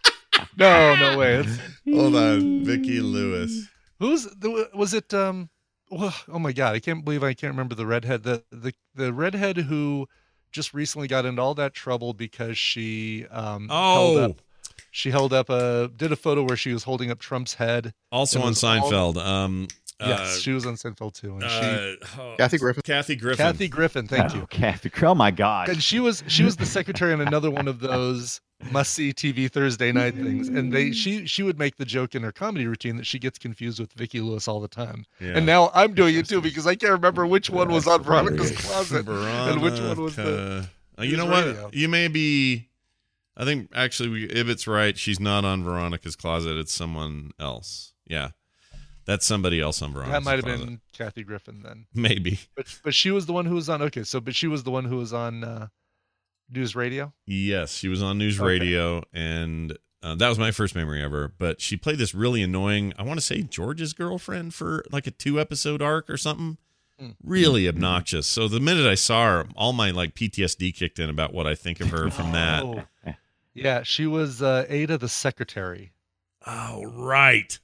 no, no way. It's, Hold on, Vicki Lewis. Who's the was it um well, oh my god, I can't believe I can't remember the redhead the the the redhead who just recently got into all that trouble because she um held Oh, up she held up a did a photo where she was holding up Trump's head. also on was all- Seinfeld. Um, Yes, uh, she was on Seinfeld too. And she uh, oh, Kathy Griffin. Kathy Griffin. Kathy Griffin, thank oh, you. Kathy, oh my God! And she was she was the secretary on another one of those must see TV Thursday night things. And they she she would make the joke in her comedy routine that she gets confused with Vicki Lewis all the time. Yeah. And now I'm doing it too because I can't remember which one was on Veronica's closet and which one was the. Uh, you know what? radio. You may be. I think actually, we, it's right. She's not on Veronica's closet. It's someone else. Yeah, that's somebody else on Veronica's That might have closet. been Kathy Griffin then. maybe. But but she was the one who was on okay, so but she was the one who was on uh News Radio. Yes, she was on news Okay. radio, and uh, that was my first memory of her. But she played this really annoying, I want to say George's girlfriend for like a two episode arc or something. Mm. Really obnoxious. So the minute I saw her, all my like PTSD kicked in about what I think of her from that. Oh. Yeah, she was uh, Ada the secretary. Oh, right.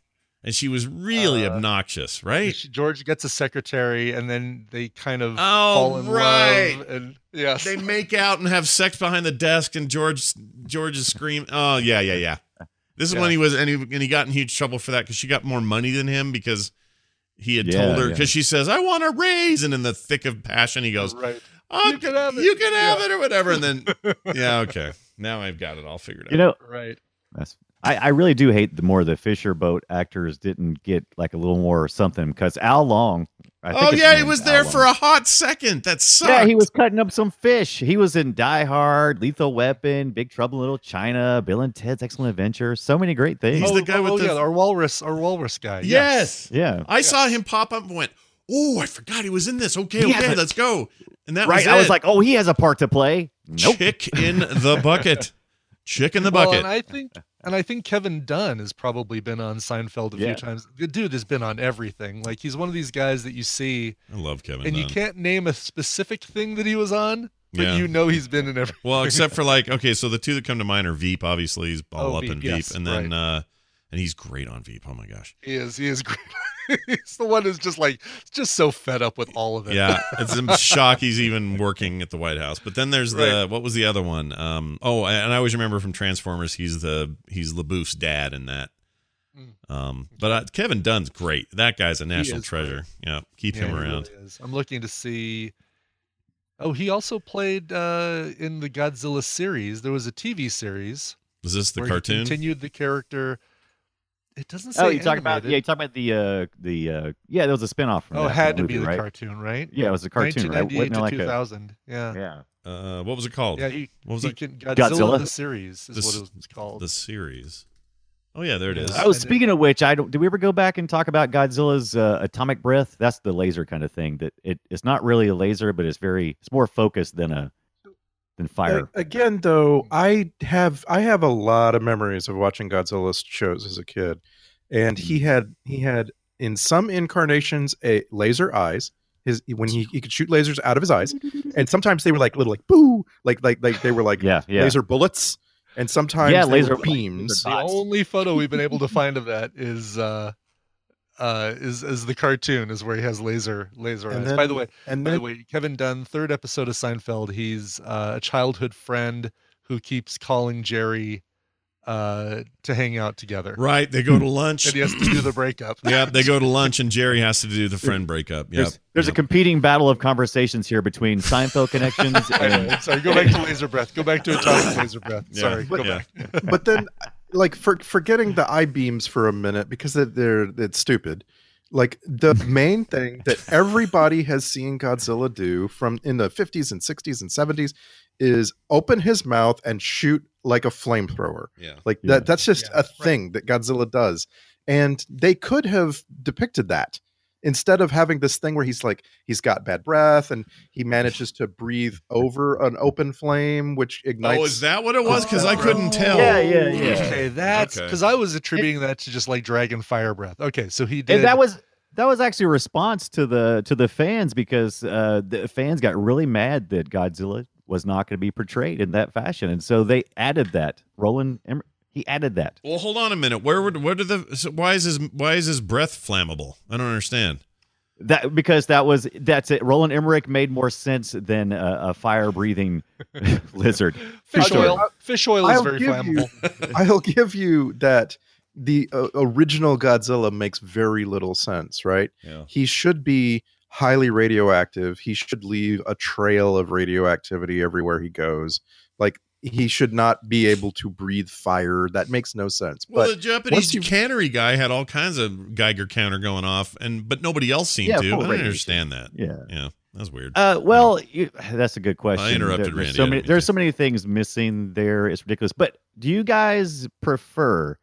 And she was really Uh, obnoxious, right? She- George gets a secretary, and then they kind of Oh, fall in right. love. And yes, They make out and have sex behind the desk, and George George is screaming. Oh yeah, yeah, yeah. This is Yeah. when he was, and he and he got in huge trouble for that because she got more money than him because he had Yeah, told her yeah. because she says, "I want a raise," and in the thick of passion, he goes, right. oh, You can have it." you can have Yeah. it or whatever," and then yeah, okay, now I've got it all figured out. You know, Right. That's I, I really do hate the more the Fisher boat actors didn't get like a little more something because Al Leong. I think oh yeah, he name's was Al there Leong. for a hot second. That sucked. Yeah, he was cutting up some fish. He was in Die Hard, Lethal Weapon, Big Trouble in Little China, Bill and Ted's Excellent Adventure. So many great things. He's the oh, guy oh, with oh, the- yeah, our walrus, our walrus guy. Yes. yeah. I saw him pop up and went, "Oh, I forgot he was in this. Okay, He okay, has a- let's go." And that right. was I was like, oh, he has a part to play. Nope. Chick in the bucket. Chick in the Well, bucket. and I think, and I think Kevin Dunn has probably been on Seinfeld a Yeah. few times. The dude has been on everything. Like he's one of these guys that you see, I love Kevin. and you can't name a specific thing that he was on, but Yeah. you know he's been in every. Well, except for like, okay, so the two that come to mind are Veep. Obviously, he's all Oh, up Veep, in Veep, yes, and then uh, and he's great on Veep. Oh my gosh. He is. He is great. he's the one who's just like just so fed up with all of it. Yeah, it's a shock he's even working at the White House. But then there's the Right. what was the other one? Um, oh, and I always remember from Transformers, he's the he's LaBeouf dad in that. Mm. Um, but uh, Kevin Dunn's great. That guy's a national treasure. Yeah, keep Yeah, him around. really. I'm looking to see. Oh, he also played uh, in the Godzilla series. There was a TV series. Was this the cartoon? continued the character. It doesn't say. Oh, you talking about yeah? You talking about the uh the uh yeah? There was a spinoff. From Oh, that it had to movie, be the right? cartoon, right? Yeah, it was a cartoon, right? 1998 Wasn't to like 2000. yeah. Yeah. Uh, what was it called? Yeah, he, what was he it? Godzilla, Godzilla? the series is The what it was called. The series. Oh yeah, there it is. Yeah. Oh, speaking of which, I don't. Did we ever go back and talk about Godzilla's uh, atomic breath? That's the laser kind of thing. That it, it's not really a laser, but it's very. It's more focused than a than fire. A- Again, though, I have I have a lot of memories of watching Godzilla shows as a kid, and he had he had in some incarnations a laser eyes. His when he, he could shoot lasers out of his eyes, and sometimes they were like little like boo, like like like they were like yeah, yeah. laser bullets, and sometimes Yeah, laser- were beams. the only photo we've been able to find of that is uh uh is is the cartoon is where he has laser laser And eyes. By the way, and by the way, Kevin Dunn, third episode of Seinfeld, he's uh, a childhood friend who keeps calling Jerry uh to hang out together. Right, they go to lunch. And he has to do the breakup. yeah, they go to lunch, and Jerry has to do the friend breakup. Yep. There's, there's yep. a competing battle of conversations here between Seinfeld connections and sorry, go back to laser breath. Go back to atomic laser breath. Yeah, Sorry, go yeah. back. but then like for forgetting the i beams for a minute because they're, they're it's stupid. Like the main thing that everybody has seen godzilla do from in the 50s and 60s and 70s is open his mouth and shoot like a flamethrower. Yeah. like Yeah. that that's just Yeah, a thing that godzilla does. And they could have depicted that instead of having this thing where he's like he's got bad breath and he manages to breathe over an open flame which ignites Oh, is that what it was? Because I couldn't tell. yeah, yeah, yeah. Okay, that's Okay. because I was attributing that to just like dragon fire breath. Okay, so he did. And that was that was actually a response to the to the fans because uh, the fans got really mad that Godzilla was not going to be portrayed in that fashion, and so they added that. Roland Emmer- he added that. Well, hold on a minute. Where would where did the so why is his why is his breath flammable? I don't understand. That because that was that's it. Roland Emmerich made more sense than a, a fire breathing lizard. fish Okay, oil. I'll- Fish oil is I'll very flammable. you- I'll give you that the uh, original Godzilla makes very little sense, right? Yeah. He should be highly radioactive. He should leave a trail of radioactivity everywhere he goes. Like he should not be able to breathe fire. That makes no sense. Well, but the Japanese once you- cannery guy had all kinds of Geiger counter going off, and but nobody else seemed Yeah, to. I don't radiation. understand that. Yeah. Yeah, that's weird. Uh, well, you, that's a good question. I interrupted There- Randy, there's So many, there's so many things missing there. It's ridiculous. But do you guys prefer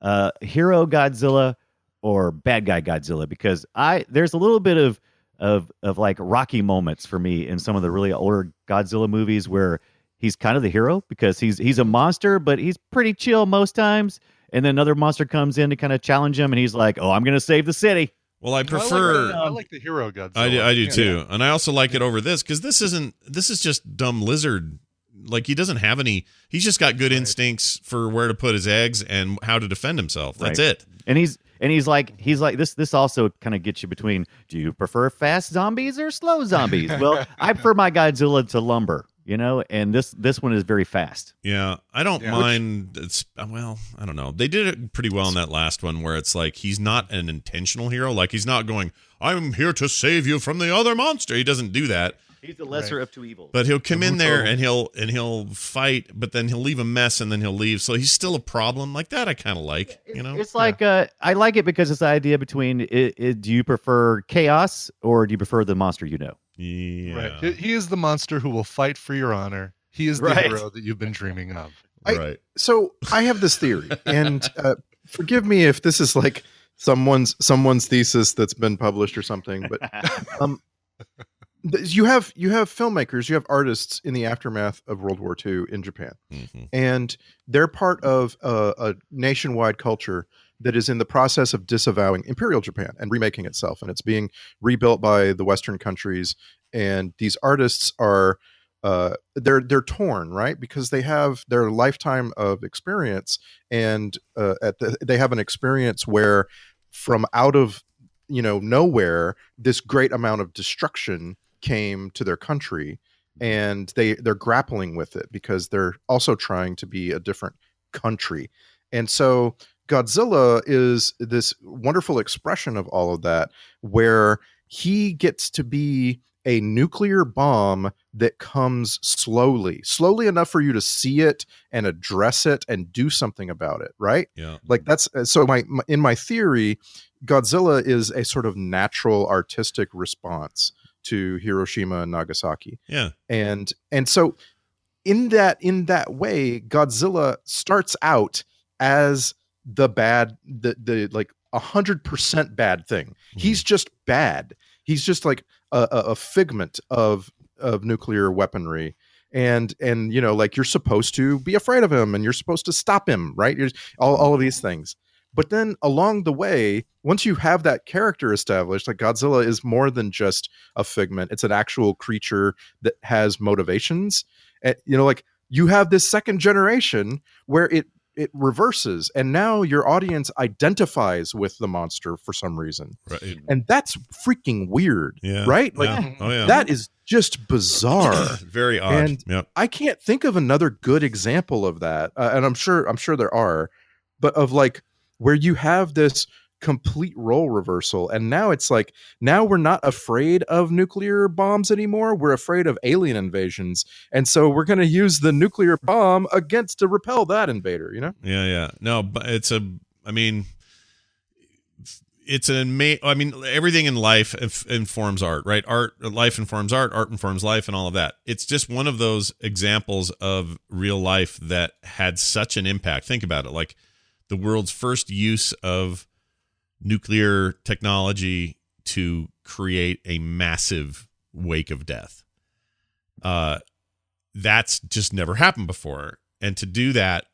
uh, hero Godzilla or bad guy Godzilla? Because I there's a little bit of of of like Rocky moments for me in some of the really older Godzilla movies where he's kind of the hero because he's he's a monster, but he's pretty chill most times. And then another monster comes in to kind of challenge him, and he's like, "Oh, I'm going to save the city." Well, I I like, prefer. I like the hero Godzilla. I do, I do Yeah. too, and I also like it over this because this isn't. This is just dumb lizard. Like he doesn't have any. He's just got good instincts for where to put his eggs and how to defend himself. That's Right. it. And he's and he's like he's like this. This also kind of gets you between. Do you prefer fast zombies or slow zombies? well, I prefer my Godzilla to lumber. You know, and this this one is very fast. Yeah, I don't Yeah. mind. It's well, I don't know. They did it pretty well in that last one, where it's like he's not an intentional hero. Like he's not going, "I'm here to save you from the other monster." He doesn't do that. He's the lesser of two evils. But he'll come in there and he'll and he'll fight, but then he'll leave a mess and then he'll leave. So he's still a problem. Like that, I kind of like. You know, It's like uh, I like it because it's the idea between i i do you prefer chaos or do you prefer the monster you know? Yeah, Right. He, he is the monster who will fight for your honor. He is the Right. hero that you've been dreaming of. I- right. So I have this theory, and uh, forgive me if this is like someone's someone's thesis that's been published or something, but um, you have you have filmmakers, you have artists in the aftermath of World War II in Japan, Mhm. and they're part of a, a nationwide culture that is in the process of disavowing Imperial Japan and remaking itself, and it's being rebuilt by the Western countries. And these artists are uh, they're they're torn, right? Because they have their lifetime of experience, and uh, at the, they have an experience where from out of you know nowhere this great amount of destruction came to their country and they they're grappling with it because they're also trying to be a different country and so godzilla is this wonderful expression of all of that where he gets to be a nuclear bomb that comes slowly slowly enough for you to see it and address it and do something about it right Yeah. like that's uh, so my, my in my theory godzilla is a sort of natural artistic response to hiroshima and nagasaki Yeah. and and so in that in that way godzilla starts out as the bad the the like a hundred percent bad thing. He's mm-hmm. just bad. He's just like a, a, a figment of of nuclear weaponry. And and you know like you're supposed to be afraid of him and you're supposed to stop him right? You're, all, all of these mm-hmm. things. But then along the way once you have that character established like godzilla is more than just a figment. It's an actual creature that has motivations. And you know like you have this second generation where it it reverses and now your audience identifies with the monster for some reason Right. and that's freaking weird Yeah. right like yeah. Oh yeah. that is just bizarre very odd. and- yep. I can't think of another good example of that, uh, and I'm sure I'm sure there are, but of like where you have this complete role reversal, and now it's like now we're not afraid of nuclear bombs anymore. We're afraid of alien invasions, and so we're going to use the nuclear bomb against to repel that invader. You know? Yeah, yeah. No, but it's a. I mean, it's an ama- I mean, everything in life informs art, right? Art, life informs art. Art informs life, and all of that. It's just one of those examples of real life that had such an impact. Think about it, like the world's first use of nuclear technology to create a massive wake of death. Uh, that's just never happened before, and to do that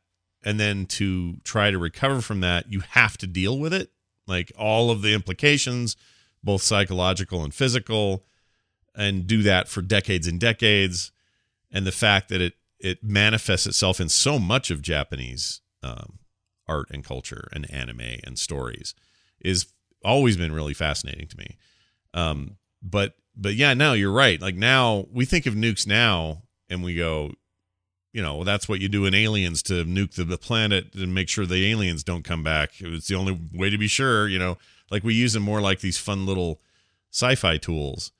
and then to try to recover from that you have to deal with it. Like all of the implications both psychological and physical and do that for decades and decades. And the fact that it it manifests itself in so much of japanese um, art and culture and anime and stories is always been really fascinating to me. Um, but but yeah now you're right. Like now we think of nukes now and we go you know that's what you do in aliens to nuke the, the planet and make sure the aliens don't come back. It's the only way to be sure you know? Like we use them more like these fun little sci-fi tools.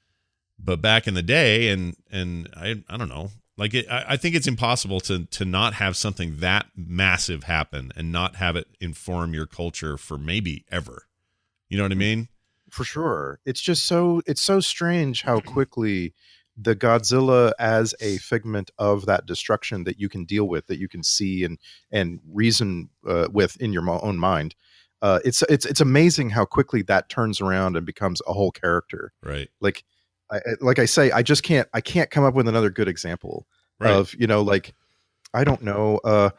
But back in the day and and i i don't know like it, I, I think it's impossible to to not have something that massive happen and not have it inform your culture for maybe ever you know what i mean For sure, it's just so it's so strange how quickly the Godzilla as a figment of that destruction that you can deal with, that you can see and and reason uh, with in your own mind. Uh, it's it's it's amazing how quickly that turns around and becomes a whole character. right Like, I, I- like I say, I just can't I can't come up with another good example Right. of you know like I don't know uh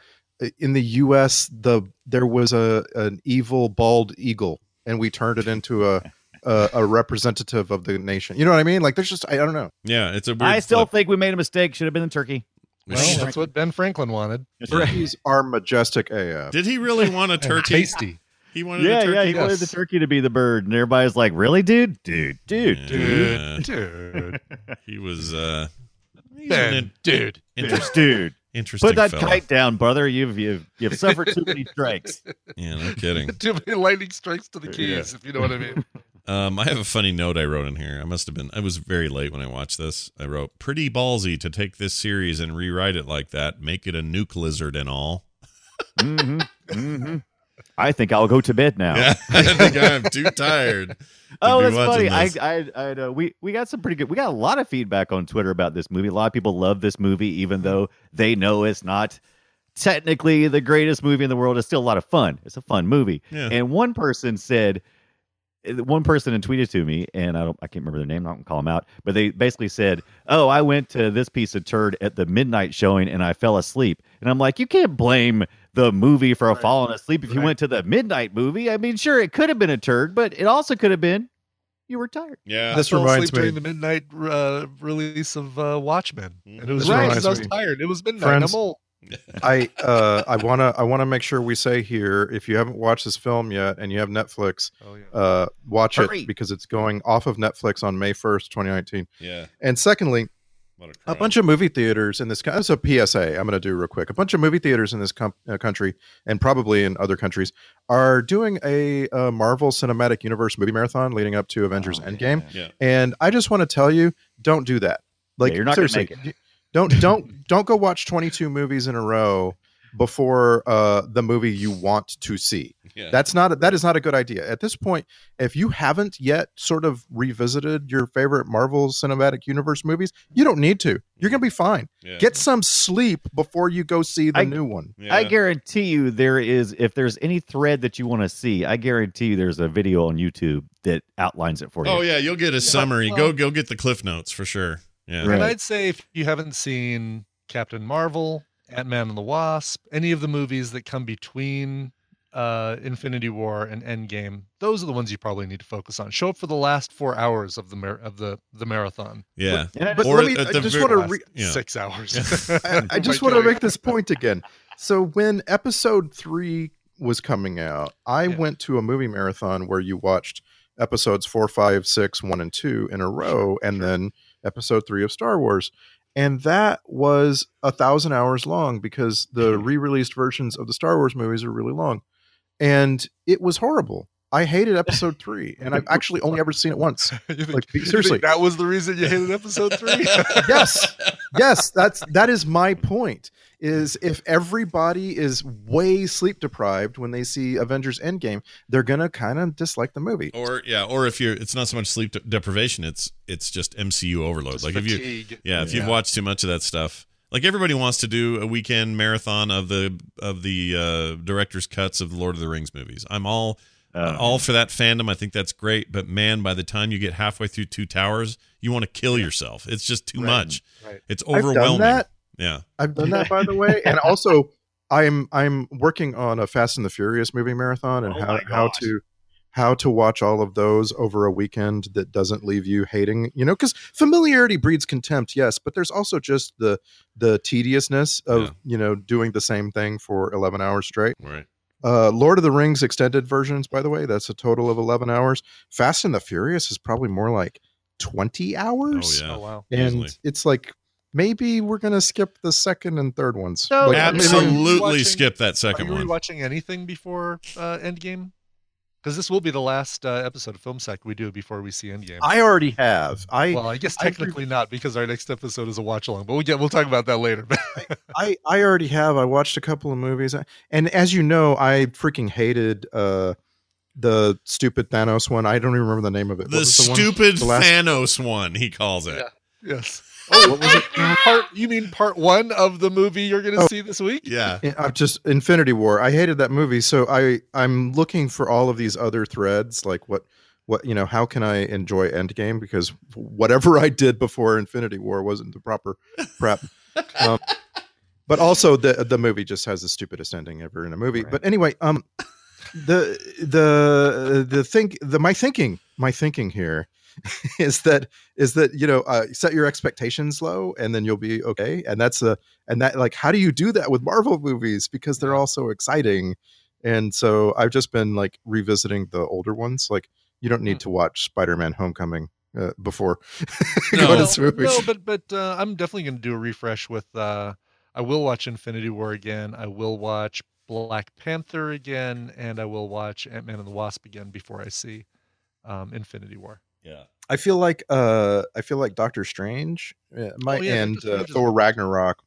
in the U.S. the there was a an evil bald eagle and we turned it into a a, a representative of the nation. You know what I mean? Like there's just I, I don't know. Yeah, it's a weird. I still flip. think we made a mistake. Should have been the turkey. Well, that's what Ben Franklin wanted. Turkeys are majestic AF. Did he really want a And turkey? tasty. He wanted Yeah, a turkey. yeah. He wanted the yes. turkey to be the bird, and everybody's like, "Really, dude? Dude, dude, dude, Yeah. Dude. He was. uh Ben, an dude. interest- dude." Interesting. Put that fella. kite down, brother. You've you've you've suffered too many strikes. Yeah, no kidding. Too many lightning strikes to the keys, if you know what I mean. Um, I have a funny note I wrote in here. I must have been. I was very late when I watched this. I wrote, "Pretty ballsy to take this series and rewrite it like that, make it a nuke lizard and all." hmm hmm I think I'll go to bed now. Yeah, I think I'm too tired. to Oh, that's funny. I, this. I, I, uh, we, we got some pretty good. We got a lot of feedback on Twitter about this movie. A lot of people love this movie, even though they know it's not technically the greatest movie in the world. It's still a lot of fun. It's a fun movie. Yeah. And one person said, one person tweeted to me, and I don't, I can't remember their name. I'm not gonna call them out, but they basically said, "Oh, I went to this piece of turd at the midnight showing, and I fell asleep." And I'm like, you can't blame the movie for a falling asleep if you went to the midnight movie. I mean, sure, it could have been a turd, but it also could have been you were tired. yeah, This I fell reminds asleep during me- the midnight uh, release of uh, Watchmen, and it was This right I was me- tired. It was midnight. Friends- I'm old. I uh I want to I want to make sure we say here if you haven't watched this film yet and you have Netflix Oh yeah. uh watch Hurry. it because it's going off of Netflix on May 1st, 2019. yeah. And secondly, What a, a bunch of movie theaters in this co- this a PSA I'm going to do real quick. A bunch of movie theaters in this com- uh, country and probably in other countries are doing a, uh Marvel Cinematic Universe movie marathon leading up to Avengers Endgame. Yeah. And I just want to tell you, don't do that. Like Yeah, you're not gonna seriously, make y- don't don't don't go watch 22 movies in a row before uh the movie you want to see. Yeah. That's not that is not a good idea. At this point, if you haven't yet sort of revisited your favorite Marvel Cinematic Universe movies, you don't need to. You're going to be fine. yeah. Get some sleep before you go see the I- new one. yeah. I guarantee you there is if there's any thread that you want to see, I guarantee you there's a video on YouTube that outlines it for you. Oh yeah, you'll get a summary. well- go go get the cliff notes for sure. Yeah. Right. And I'd say if you haven't seen Captain Marvel, Ant Man and the Wasp, any of the movies that come between uh, Infinity War and Endgame, those are the ones you probably need to focus on. Show up for the last four hours of the mar- of the the marathon. Yeah. And I But Or let me, at I just want to re- Yeah. Six hours. I, I just want to make this point again. So when episode three was coming out, I Yeah. went to a movie marathon where you watched episodes four, five, six, one, and two in a row, and then episode three of Star Wars. And that was a thousand hours long because the mm-hmm. re-released versions of the Star Wars movies are really long. And it was horrible. I hated episode three, and I've actually only ever seen it once. Think- Like, seriously. that was the reason you hated episode three. yes yes that's that is my point is if everybody is way sleep deprived when they see avengers endgame they're gonna kind of dislike the movie Or yeah, or if you're, it's not so much sleep de- deprivation. It's it's just MCU overload. Just like if you, fatigue. yeah, if you've watched too much of that stuff, like everybody wants to do a weekend marathon of the of the uh, director's cuts of the Lord of the Rings movies. I'm all Uh, all for that fandom. I think that's great. But man, by the time you get halfway through Two Towers, you want to kill yourself. It's just too Right. much. Right. It's i've overwhelming. done that Yeah. i've done that by the way and also i'm i'm working on a fast and the furious movie marathon and Oh how my how to how to watch all of those over a weekend that doesn't leave you hating you know because familiarity breeds contempt yes but there's also just the the tediousness of Yeah. you know doing the same thing for 11 hours straight Right. Uh, Lord of the Rings extended versions, by the way, that's a total of 11 hours. Fast and the Furious is probably more like 20 Oh hours. yeah. Oh wow. And easily. it's like maybe we're going to skip the second and third ones. So- Like, Absolutely watching- skip that second Are second you one. rewatching anything before uh, Endgame? Because this will be the last uh, episode of Film Sack we do before we see Endgame. I already have. I, well, I guess I technically not because our next episode is a watch along, but we'll get we'll talk about that later. I, I already have. I watched a couple of movies. And as you know, I freaking hated uh, the stupid Thanos one. I don't even remember the name of it. What the was one? stupid The last- Thanos one, he calls it. Yeah. yes. Oh, what was it? Part you mean part one of the movie you're going to Oh. see this week? Yeah. I just Infinity War. I hated that movie, so I I'm looking for all of these other threads, like what what you know, how can I enjoy Endgame? Because whatever I did before Infinity War wasn't the proper prep. Um, but also the the movie just has the stupidest ending ever in a movie. But anyway, um, the the the think the my thinking my thinking here is that is that you know uh, set your expectations low and then you'll be okay and that's a and that like how do you do that with marvel movies because they're all so exciting and so i've just been like revisiting the older ones like you don't need to watch spider-man homecoming uh, before going to this movie no, but but uh, I'm definitely going to do a refresh with. Uh, I will watch Infinity War again. I will watch Black Panther again, and I will watch Ant Man and the Wasp again before I see um, Infinity War. Yeah. I feel like uh I feel like Doctor Strange uh, might Oh, yeah, and Doctor uh, Strange is- Thor Ragnarok.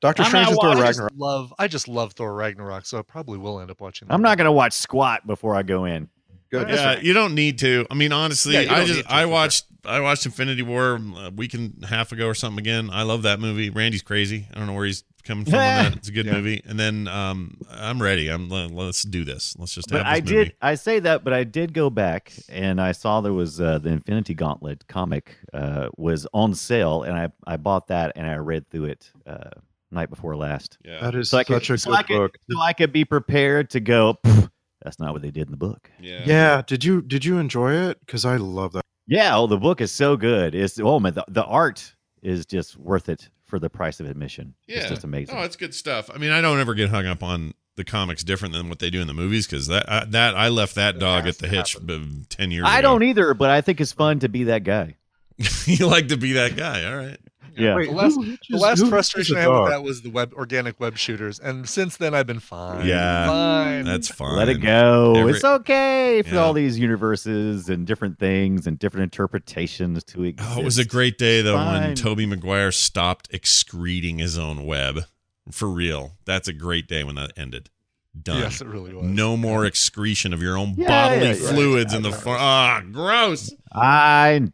Doctor I'm Strange not and Thor I Ragnarok. love. I just love Thor Ragnarok, so I probably will end up watching. That I'm not going to watch squat before I go in. Good. Yeah, you don't need to. I mean, honestly, Yeah, I just I for watched I watched Infinity War a week and a half ago or something again. I love that movie. Randy's crazy. I don't know where he's coming from on that. It's a good Yeah. movie. And then um I'm ready. I'm let's do this. Let's just But have I this movie. did. I say that, but I did go back and I saw there was uh, the Infinity Gauntlet comic uh, was on sale, and I I bought that and I read through it uh, night before last. Yeah. That is So such could, a so I good could- book. so I could be prepared to go. "Pff, That's not what they did in the book. yeah. Yeah, did you did you enjoy it? Because I love that. Yeah, oh, the book is so good. It's oh man, the, the art is just worth it for the price of admission. Yeah. It's just amazing. Oh, it's good stuff. I mean, I don't ever get hung up on the comics different than what they do in the movies because that I, that I left that dog at the hitch uh, ten years. I ago. don't either, but I think it's fun to be that guy. you like to be that guy, all right? Yeah. Wait, The last, who the hitches- last who frustration I had with that was the web organic web shooters, and since then I've been fine. Yeah, fine. That's fine. Let it go. Every- it's okay for Yeah. all these universes and different things and different interpretations to exist. Oh, it was a great day though when Tobey Maguire stopped excreting his own web. For real. That's a great day when that ended. Done. Yes, it really was. No more excretion of your own Yeah, bodily yeah, yeah. fluids in the far. Ah, gross. I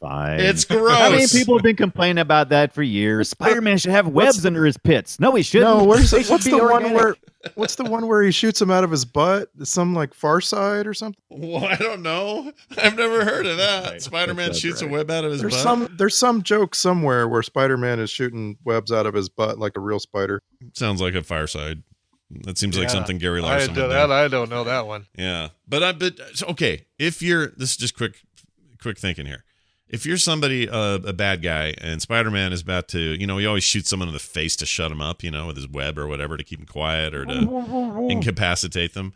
fine. It's gross. How many people have been complaining about that for years? Spider-Man should have webs under his pits. No, he shouldn't. No, where's They the, should what's be the one where what's the one where he shoots him out of his butt? Some like Far Side or something. Well, I don't know. I've never heard of that. Spider Man That's shoots a web out of his There's butt. some there's some joke somewhere where Spider-Man is shooting webs out of his butt like a real spider. Sounds like a fireside. That seems like something Gary I, Larson do, would do. that, I don't know that one. Yeah, but I but okay. If you're this is just quick, quick thinking here. If you're somebody uh, a bad guy and Spider Man is about to, you know, he always shoots someone in the face to shut him up, you know, with his web or whatever to keep him quiet or to incapacitate them.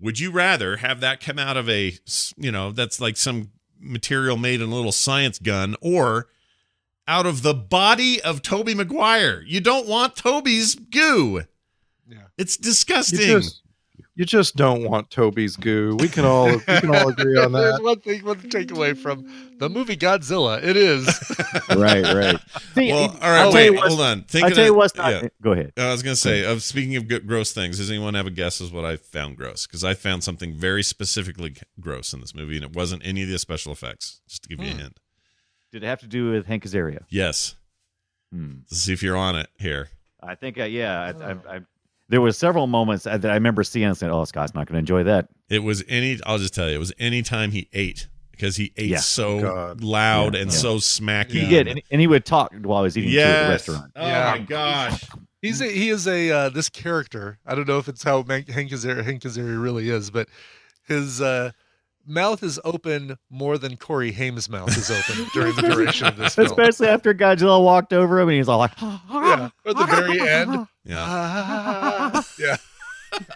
Would you rather have that come out of a you know, that's like some material made in a little science gun or out of the body of Tobey Maguire? You don't want Tobey's goo. Yeah. It's You disgusting. just you just don't want Tobey's goo. We can all we can all agree on that. There's that. one thing, one takeaway from the movie Godzilla. It is. right, right. See, well, all right, I'll wait, you hold on. I'll tell you what's not. yeah. Go ahead. I was gonna say, of speaking of gross things, does anyone have a guess as what I found gross? Because I found something very specifically gross in this movie, and it wasn't any of the special effects. Just to give you a Hmm. hint. Did it have to do with Hank Azaria? Yes. Hmm. Let's see if you're on it here. I think, uh, yeah. I, I, I, there was several moments that I remember seeing and saying, "Oh, Scott's not going to enjoy that." It was any. I'll just tell you, it was any time he ate because he ate Yeah. so God. loud Yeah, and yeah. so smacky. He did, and, and he would talk while he was eating food at the restaurant. Oh Yeah. my gosh. He's a, he is a uh, this character. I don't know if it's how Hank Azaria, Hank Azaria really is, but his uh, mouth is open more than Corey Haim's mouth is open during the duration of this film. Especially after Godzilla walked over him and he's all like, yeah, at the very end. Yeah. yeah.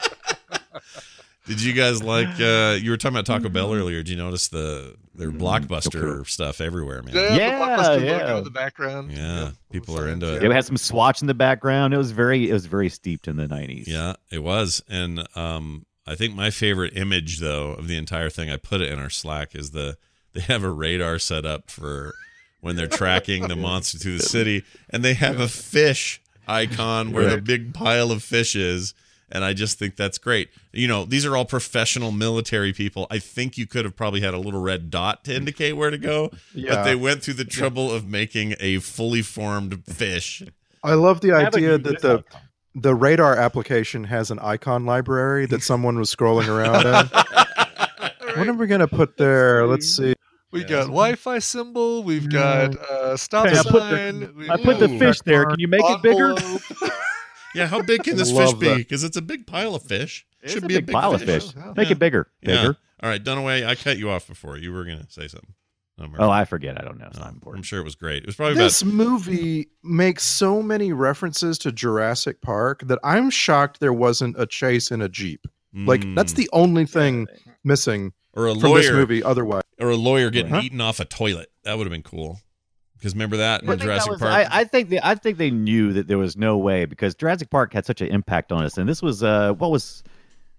Did you guys like? uh You were talking about Taco Bell earlier. Did you notice the their blockbuster stuff everywhere, man? Yeah, Yeah, the blockbuster yeah. logo in the background. Yeah, people are into it. They had some swatch in the background. It was very, it was very steeped in the '90s. Yeah, it was. And um I think my favorite image though of the entire thing, I put it in our Slack, is the they have a radar set up for when they're tracking the monster through the city and they have a fish icon where the big pile of fish is. And I just think that's great. You know, these are all professional military people. I think you could have probably had a little red dot to indicate where to go, but they went through the trouble of making a fully formed fish. I love the idea that the the radar application has an icon library that someone was scrolling around in. What are we gonna put there? Let's see. We got Wi-Fi symbol. We've got uh, stop Hey, I put sign. the, I put the Ooh. fish there. Can you make it bigger? Yeah, how big can this fish be? Because it's a big pile of fish. It's Should be a be big, pile of fish. Make Yeah. it bigger. Yeah. Bigger. All right, Dunaway, I cut you off before. You were going to say something. No, Oh, I forget. I don't know. It's no, not I'm sure it was great. It was probably This about. movie makes so many references to Jurassic Park that I'm shocked there wasn't a chase in a Jeep. Like that's Mm. the only thing missing or a from this lawyer movie. Otherwise, or a lawyer getting Huh? eaten off a toilet. That would have been cool. Because remember that in I think, that Jurassic was- Park. I, I think they, I think they knew that there was no way because Jurassic Park had such an impact on us, and this was uh, what was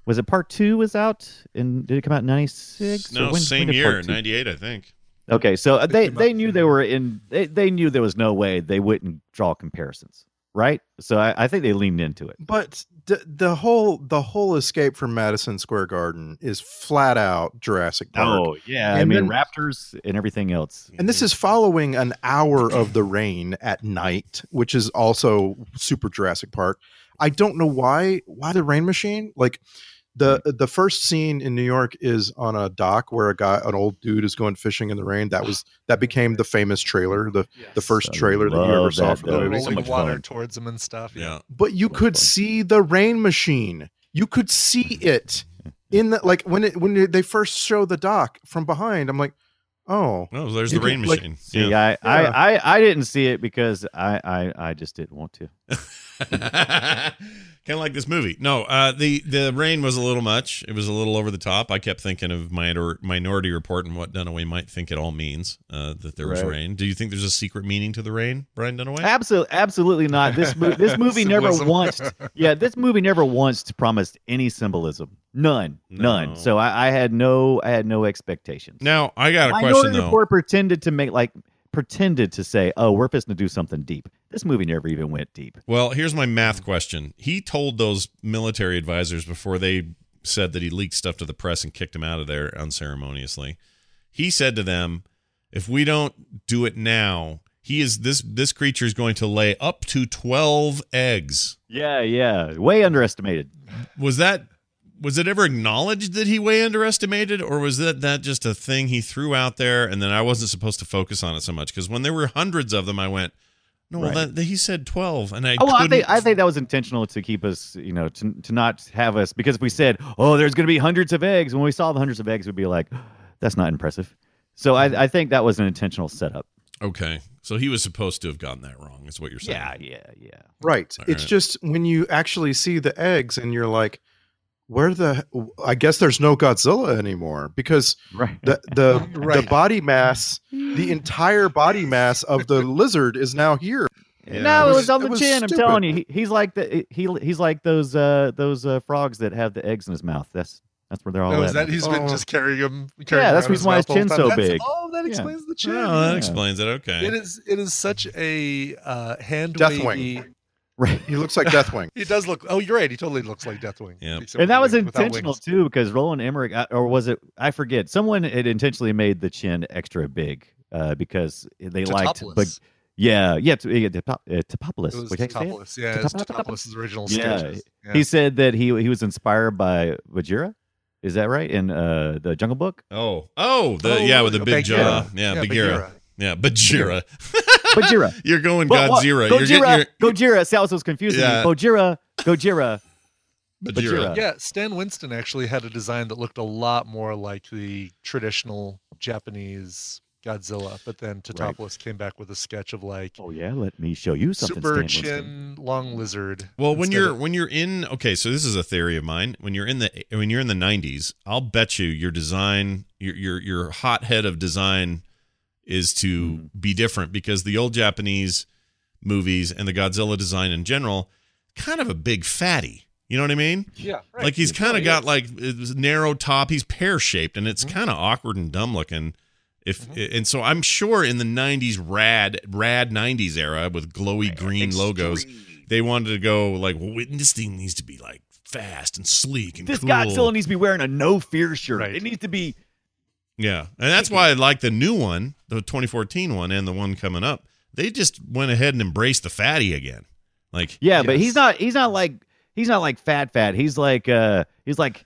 was it part two was out and did it come out in ninety six? no, same year, '98, I think. Okay, so uh, they they knew they were in. They, they knew there was no way they wouldn't draw comparisons, right? So I, I think they leaned into it. but the, the whole the whole escape from Madison Square Garden is flat out Jurassic Park. Oh yeah, I mean then- raptors and everything else. And this is following an hour of the rain at night, which is also super Jurassic Park. I don't know why why the rain machine. Like the mm. the first scene in New York is on a dock where a guy, an old dude, is going fishing in the rain. That was that became the famous trailer, the the first I trailer that you ever love saw that, for the movie. So rolling much water fun. towards him and stuff. Yeah. But you could see the rain machine. You could see it in the like when it when they first show the dock from behind. I'm like, oh, Oh, there's the rain can, like, machine. See, yeah. I, Yeah. I, I, I didn't see it because I, I, I just didn't want to. kind of like this movie. No, uh, the the rain was a little much. It was a little over the top. I kept thinking of Minor, Minority Report and what Dunaway might think it all means. Uh, that there was Right. rain. Do you think there's a secret meaning to the rain, Brian Dunaway? Absolutely, absolutely not. This mo- this movie never once. Yeah, this movie never once promised any symbolism. None, No. none. So I, I had no, I had no expectations. Now I got a Minority question though. Report pretended to make like pretended to say, "Oh, we're supposed to do something deep." This movie never even went deep. Well, here's my math question. He told those military advisors before they said that he leaked stuff to the press and kicked him out of there unceremoniously. He said to them, "If we don't do it now, he is this this creature is going to lay up to 12 eggs." Yeah, yeah, way underestimated. Was that was it ever acknowledged that he way underestimated or was that that just a thing he threw out there and then I wasn't supposed to focus on it so much because when there were hundreds of them I went, "No, well, Right. that, that- he said 12." And I Oh, well, I couldn't think I think that was intentional to keep us, you know, to to not have us because if we said, "Oh, there's going to be hundreds of eggs," when we saw the hundreds of eggs, we'd be like, "That's not impressive." So I, I think that was an intentional setup. Okay. So he was supposed to have gotten that wrong, is what you're saying. Yeah, yeah, yeah. right. All it's right. just when you actually see the eggs and you're like, where the? I guess there's no Godzilla anymore because Right. the the the body mass, the entire body mass of the lizard is now here. no, it was on the was chin. I'm telling you, he, he's like the he he's like those uh those uh, frogs that have the eggs in his mouth. That's that's where they're all No, at. is that he's been Oh. just carrying them? Carrying Yeah, that's reason why his mouth chin's so big. Oh, that Yeah. explains the chin. Oh, that Yeah. explains it. Okay. It is. It is such a uh, hand Deathwing. wavy. Right. He looks like Deathwing. He does look. Oh, you're right. He totally looks like Deathwing. Yeah. And that was intentional too, because Roland Emmerich, uh, or was it? I forget. Someone had intentionally made the chin extra big uh, because they liked, Tatopoulos. but yeah, yeah, to, yeah, Top- uh, Topopoulos. It was Would you say it? Tatopoulos. Yeah, it's Tatopoulos? Tatopoulos' original Yeah. sketches. Yeah. He said that he he was inspired by Vajira. Is that right? In uh, the Jungle Book, oh, oh, the Oh, yeah, with the big jaw. Yeah, Yeah, Bagheera. Bagheera. Yeah, Bajira. Bajira. You're going What- what? Godzilla. You're getting Gojira, your Gojira. See, that was what's confusing Yeah. me. Gojira, Gojira. Bajira. Bajira. Yeah, Stan Winston actually had a design that looked a lot more like the traditional Japanese Godzilla, but then Tatopoulos came back with a sketch of like Oh yeah, let me show you something. super Stan Winston. chin, long lizard. Well, when you're of- when you're in okay, so this is a theory of mine. When you're in the when you're in the 90s, I'll bet you your design, your your your hothead of design is to be different because the old Japanese movies and the Godzilla design in general, kind of a big fatty. You know what I mean? yeah, right. Like he's kind of got like narrow top. He's pear shaped, and Mm-hmm. it's kind of awkward and dumb looking. If and so, I'm sure in the '90s rad rad '90s era with glowy green logos, they wanted to go like, well, this thing needs to be like fast and sleek and This cool. Godzilla needs to be wearing a no fear shirt. Right. It needs to be Yeah, and that's why I like the new one, the 2014 one, and the one coming up. They just went ahead and embraced the fatty again. Like, Yeah, but he's not. He's not like. He's not like fat, fat. He's like. uh He's like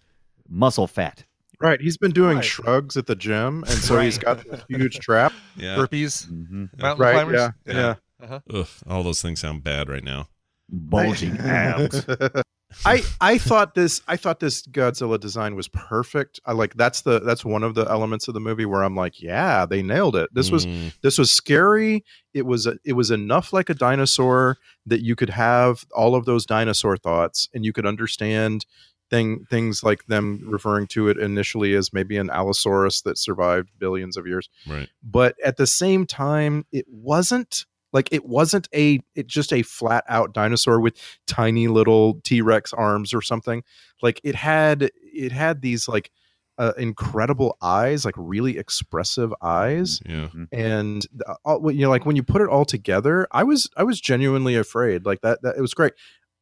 muscle fat. Right. He's been doing Right. shrugs at the gym, and so he's got this huge trap. Yeah. Burpees, Mhm. mountain Right. climbers. Yeah. Yeah. Uh-huh. Ugh, all those things sound bad right now. Bulging abs. I I thought this I thought this Godzilla design was perfect. I like that's the that's one of the elements of the movie where I'm like, yeah, they nailed it. This was Mm, this was scary. It was it was enough like a dinosaur that you could have all of those dinosaur thoughts and you could understand thing things like them referring to it initially as maybe an allosaurus that survived billions of years. right. But at the same time, it wasn't like it wasn't a it just a flat out dinosaur with tiny little T-Rex arms or something. Like it had it had these like uh, incredible eyes, like really expressive eyes Yeah. and uh, all- you know like when you put it all together i was i was genuinely afraid like that, that it was great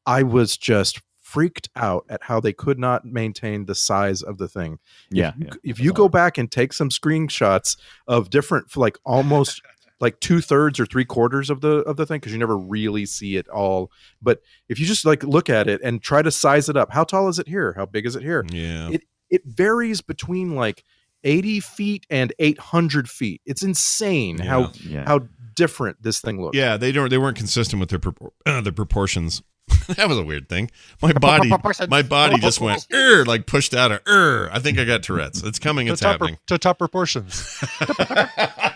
i was just freaked out at how they could not maintain the size of the thing Yeah. if you, yeah. if you go back and take some screenshots of different like almost like two-thirds or three quarters of the of the thing because you never really see it all but if you just like look at it and try to size it up how tall is it here how big is it here Yeah. it it varies between like 80 feet and 800 feet it's insane Yeah. how Yeah. how different this thing looks Yeah, they don't. They weren't consistent with their propor- uh, their proportions. that was a weird thing. My body, my body just went er, like pushed out a er. I think I got Tourette's. It's coming. To It's top, happening. to top proportions.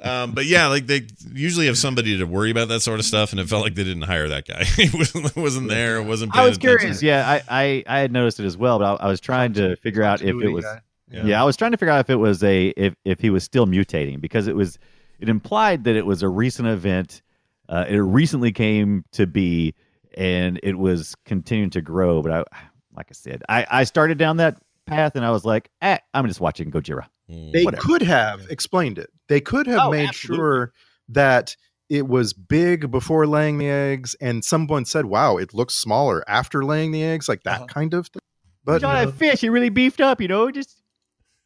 Um, but yeah, like they usually have somebody to worry about that sort of stuff, and it felt like they didn't hire that guy. he wasn't, wasn't there. Wasn't. I paying was curious. Yeah, I, I, I had noticed it as well, but I, I was trying to figure out if it was. guy. Yeah. I was trying to figure out if it was a if if he was still mutating because it was it implied that it was a recent event. Uh, it recently came to be, and it was continuing to grow. But I, like I said, I I started down that path, and I was like, eh, I'm just watching Gojira. Mm. they Whatever. could have explained it they could have Oh, made absolutely. sure that it was big before laying the eggs and someone said wow it looks smaller after laying the eggs like that Uh-huh. kind of thing but John had fish. He really beefed up, you know. Just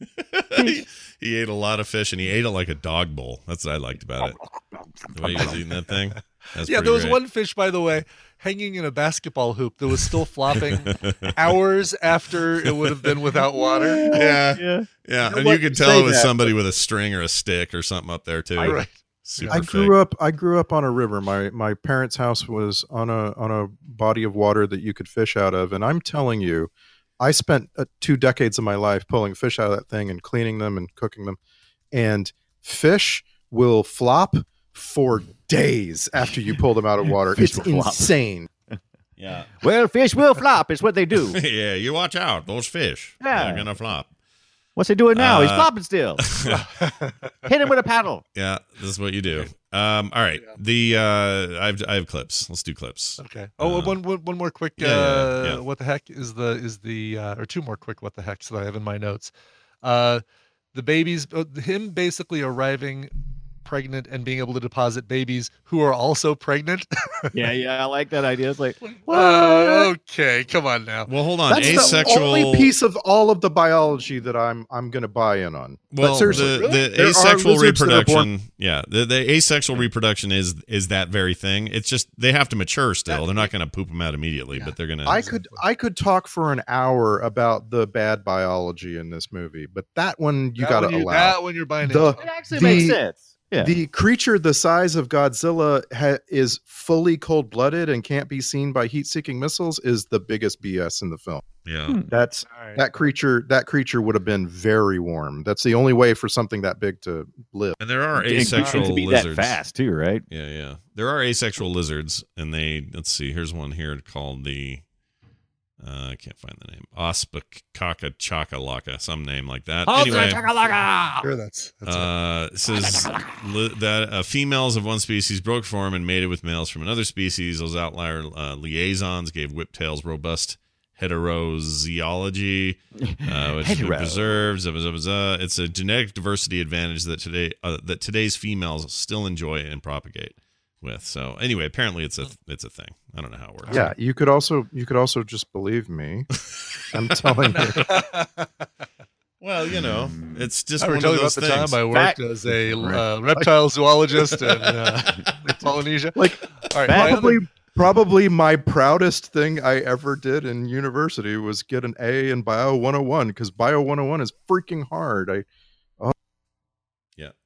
he, he ate a lot of fish, and he ate it like a dog bowl. That's what I liked about it. The way he was eating that thing. That's yeah, there was great. one fish, by the way, hanging in a basketball hoop that was still flopping hours after it would have been without water. Yeah, yeah. yeah, know and you could tell it was that, somebody with a string or a stick or something up there too. Right. Super I fake. grew up. I grew up on a river. My my parents' house was on a on a body of water that you could fish out of, and I'm telling you, I spent uh, two decades of my life pulling fish out of that thing and cleaning them and cooking them, and fish will flop for days after you pull them out of water. Fish it's insane. Yeah, Well, fish will flop. It's what they do. yeah. You watch out; those fish. Yeah. They're gonna flop. What's he doing now? He's Uh, flopping still. Hit him with a paddle. Yeah, this is what you do. Um, all right. The uh, I have I have clips. Let's do clips. Okay. Oh, Uh, one, one, one more quick. yeah, yeah, uh, yeah. What the heck is the is the uh, or two more quick what the hecks that I have in my notes. Uh, the babies, uh, him basically arriving pregnant and being able to deposit babies who are also pregnant. Yeah, yeah, I like that idea. It's like, Uh, okay, come on now. Well, hold on. That's Asexual. the only piece of all of the biology that I'm I'm going to buy in on. Well, but seriously, the, the asexual lizards born- reproduction, yeah, the, the asexual reproduction is is that very thing. It's just they have to mature still. They're not going to poop them out immediately, but they're going to. I could I could talk for an hour about the bad biology in this movie, but that one you got to allow. that one you're buying the, into. it actually the- makes sense. Yeah. The creature the size of Godzilla ha- is fully cold blooded and can't be seen by heat seeking missiles is the biggest BS in the film. Yeah. Hmm. That's All right. that creature. That creature would have been very warm. That's the only way for something that big to live. And there are And- and asexual to be lizards. that fast too, right? Yeah, yeah. There are asexual lizards, and they let's see. Here's one here called the. Uh, I can't find the name. Ospakaka chakalaka, some name like that. anyway, Sure, that's, that's uh, it says that uh, females of one species broke form and mated with males from another species. Those outlier uh, liaisons gave whiptails robust heterozoology, uh, which Hetero. preserves. Blah, blah, blah, blah. It's a genetic diversity advantage that today uh, that today's females still enjoy and propagate with. So anyway, apparently it's a it's a thing. I don't know how it works. Yeah, you could also you could also just believe me. I'm telling you. Well, you know, it's just I one were telling of you about those the things. time I worked as a uh, reptile zoologist in uh, Polynesia. Like All right, probably other- Probably my proudest thing I ever did in university was get an A in Bio 101 because Bio 101 is freaking hard. I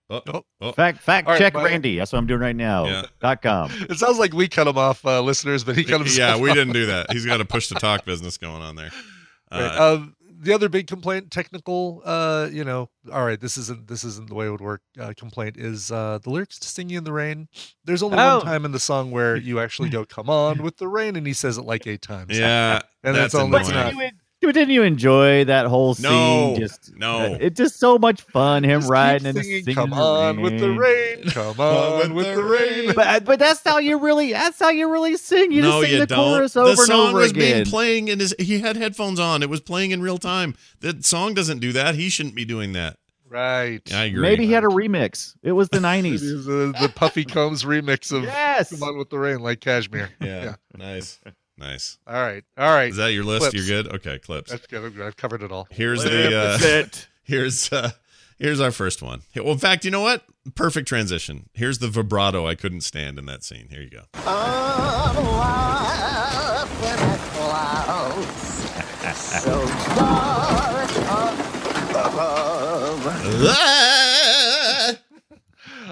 Yeah. Oh, oh. Fact fact All right, check bye. Randy. That's what I'm doing right now. Yeah. Dot com. It sounds like we cut him off, uh, listeners, but he cut himself Yeah, we off. didn't do that. He's got a push to talk business going on there. Right. Uh, Um, the other big complaint, technical, uh, you know, all right, this isn't this isn't the way it would work. Uh, complaint is uh, the lyrics to "Singing in the Rain." There's only Oh. one time in the song where you actually go, "Come on" with the rain, and he says it like eight times. yeah, and that's that's only annoying. not. Dude, didn't you enjoy that whole scene? No, just no. Uh, it's just so much fun. Him Just riding and singing, singing. Come in the on with the rain. Come on with the rain. But but that's how you really that's how you really sing. You no, just sing you the don't. chorus the over and song over was again. being playing in his. He had headphones on. It was playing in real time. The song doesn't do that. He shouldn't be doing that. Right. I agree. Maybe he had a remix. It was the nineties. the, the Puffy Combs remix of yes. Come on with the rain, like Kashmir. Yeah, nice, nice. All right. All right. Is that your list? Clips. You're good. Okay, clips. That's good. I'm good. I've covered it all. Here's Clip, the. Uh, it. Here's uh, here's our first one. Well, in fact, you know what? Perfect transition. Here's the vibrato I couldn't stand in that scene. Here you go.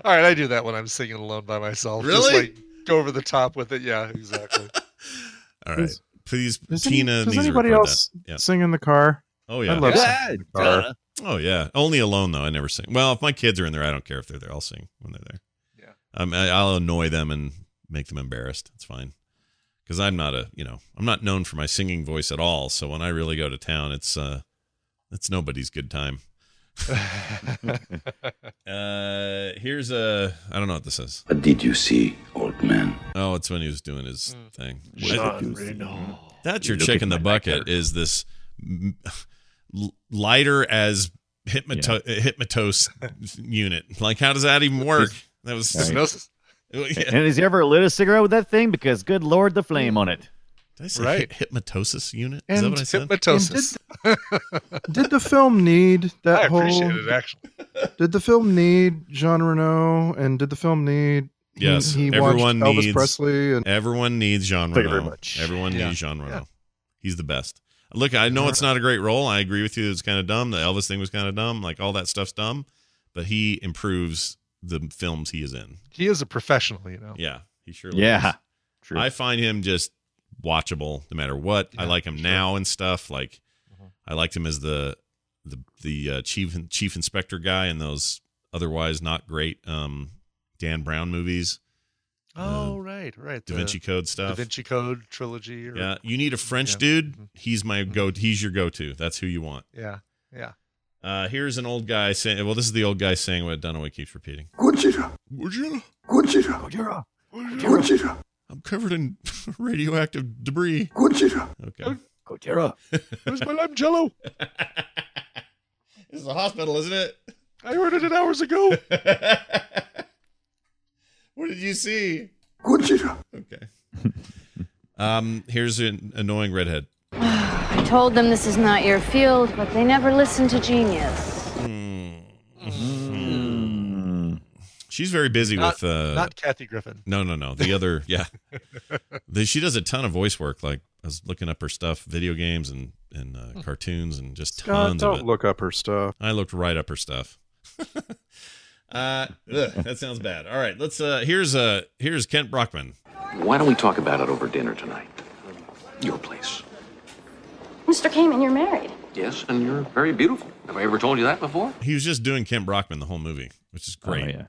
All right, I do that when I'm singing alone by myself. Just Really? like go over the top with it. Yeah, exactly. All right, Is- please, does, any- Tina. does needs to anybody else that. Yeah. sing in the car? Oh yeah. I love Yeah. singing in the car. Oh yeah. Only alone though. I never sing. Well, if my kids are in there, I don't care if they're there. I'll sing when they're there. Yeah. Um, I, I'll annoy them and make them embarrassed. It's fine. Because I'm not a, you know, I'm not known for my singing voice at all. So when I really go to town, it's uh, it's nobody's good time. Uh, here's a, I don't know what this is. What did you see, old man? Oh, it's when he was doing his thing. Jean That's your You look chick in the bucket. backyard. Is this m- l- lighter as hypnoto- hypnotose unit? Like, how does that even work? That was Right. Hypnosis. Yeah. And has he ever lit a cigarette with that thing? Because good lord, the flame on it. Did I say Right. hy- hypnotosis unit? Is that what I said? Hypnotosis. Did the film need that I whole? appreciate it actually. Did the film need Jean Reno? And did the film need? Yes, he, everyone watched Elvis needs- Presley and Everyone needs Jean Reno. Thank you very much. Everyone Yeah. needs Jean Reno. Yeah. He's the best. Look, I know it's not a great role. I agree with you. It's kind of dumb. The Elvis thing was kind of dumb. Like all that stuff's dumb, but he improves the films he is in. He is a professional, you know. Yeah, he surely Yeah. is. True. I find him just watchable no matter what. I like him sure. now and stuff. Like Mhm. I liked him as the the the uh, chief chief inspector guy in those otherwise not great um, Dan Brown movies, Oh, right, right. Da the Vinci Code stuff. Da Vinci Code trilogy. Or, Yeah, you need a French Yeah. dude. Mhm. He's my go. He's your go-to. That's who you want. Yeah. Yeah. Uh, here's an old guy saying. Well, this is the old guy saying what Dunaway keeps repeating. Gojira, Gojira, Gojira, Gojira, I'm covered in radioactive debris. Gojira. Okay, Gojira. Where's my lime jello? this is a hospital, isn't it? I ordered it hours ago. what did you see? Gojira. Okay. um, here's an annoying redhead. I told them this is not your field, but they never listen to genius. She's very busy Not- with. Uh, Not Kathy Griffin. no, no, no. The other, yeah. The, she does a ton of voice work. Like I was looking up her stuff, video games and and uh, cartoons, and just God, tons of don't it. look up her stuff. I looked right up her stuff. uh, ugh, that sounds bad. All right, let's. Uh, here's uh, here's Kent Brockman. Why don't we talk about it over dinner tonight? Your place. Mr. Caiman, you're married. Yes, and you're very beautiful. Have I ever told you that before? He was just doing Kent Brockman the whole movie, which is great. Oh, yeah.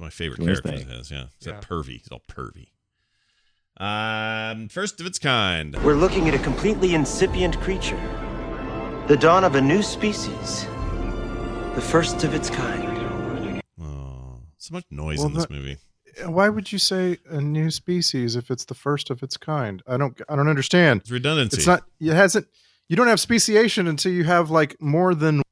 It's my favorite Doing character thing. of his. Yeah, he's Yeah. a pervy. He's all pervy. Um, first of its kind. We're looking at a completely incipient creature. The dawn of a new species. The first of its kind. Oh, so much noise Well, in this that- movie. Why would you say a new species if it's the first of its kind? I don't. I don't understand. It's redundancy. It's not. It hasn't. You don't have speciation until you have like more than.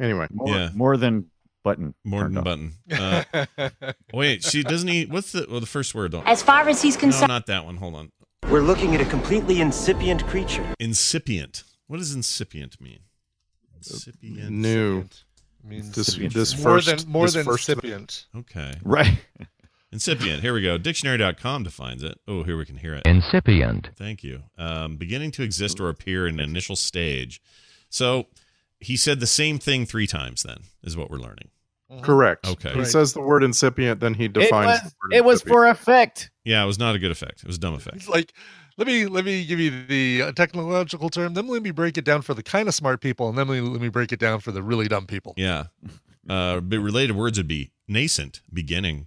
Anyway, More, Yeah. more than button. more than off. button. Uh, wait, she doesn't he? What's the well the first word? Don't. As far as he's No, concerned, not that one. Hold on. We're looking at a completely incipient creature. Incipient. What does incipient mean? Incipient. new. means This Incipient. this more first than more this than first recipient. Okay. Right. Incipient. Here we go. Dictionary.com defines it. Oh, here we can hear it. Incipient. Thank you. Um, beginning to exist or appear in an initial stage. So he said the same thing three times. Then is what we're learning. Correct. Okay. He says the word incipient, then he It defines. was, the word it was for effect. Yeah, it was not a good effect. It was a dumb effect. It's like, let me let me give you the uh, technological term. Then let me break it down for the kind of smart people, and then let me, let me break it down for the really dumb people. Yeah. Uh, but related words would be nascent, beginning,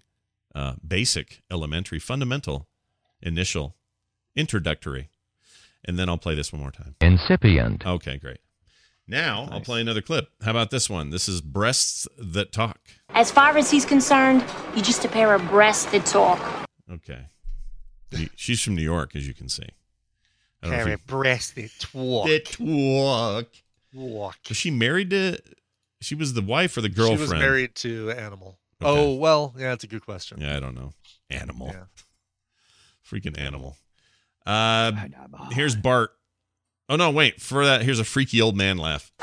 uh, basic, elementary, fundamental, initial, introductory. And then I'll play this one more time. Incipient. Okay, great. Now I'll play another clip. How about this one? This is Breasts That Talk. As far as he's concerned, you're just a pair of breasts that talk. Okay. She's from New York, as you can see. I don't know if Carry you- breast that talk. That talk. Walk. Was she married to? She was the wife or the girlfriend? She was married to Animal. Okay. Oh well, yeah, that's a good question. Yeah, I don't know. Animal. Yeah. Freaking animal. Uh, here's Bart. Oh no, wait. For that, here's a freaky old man laugh.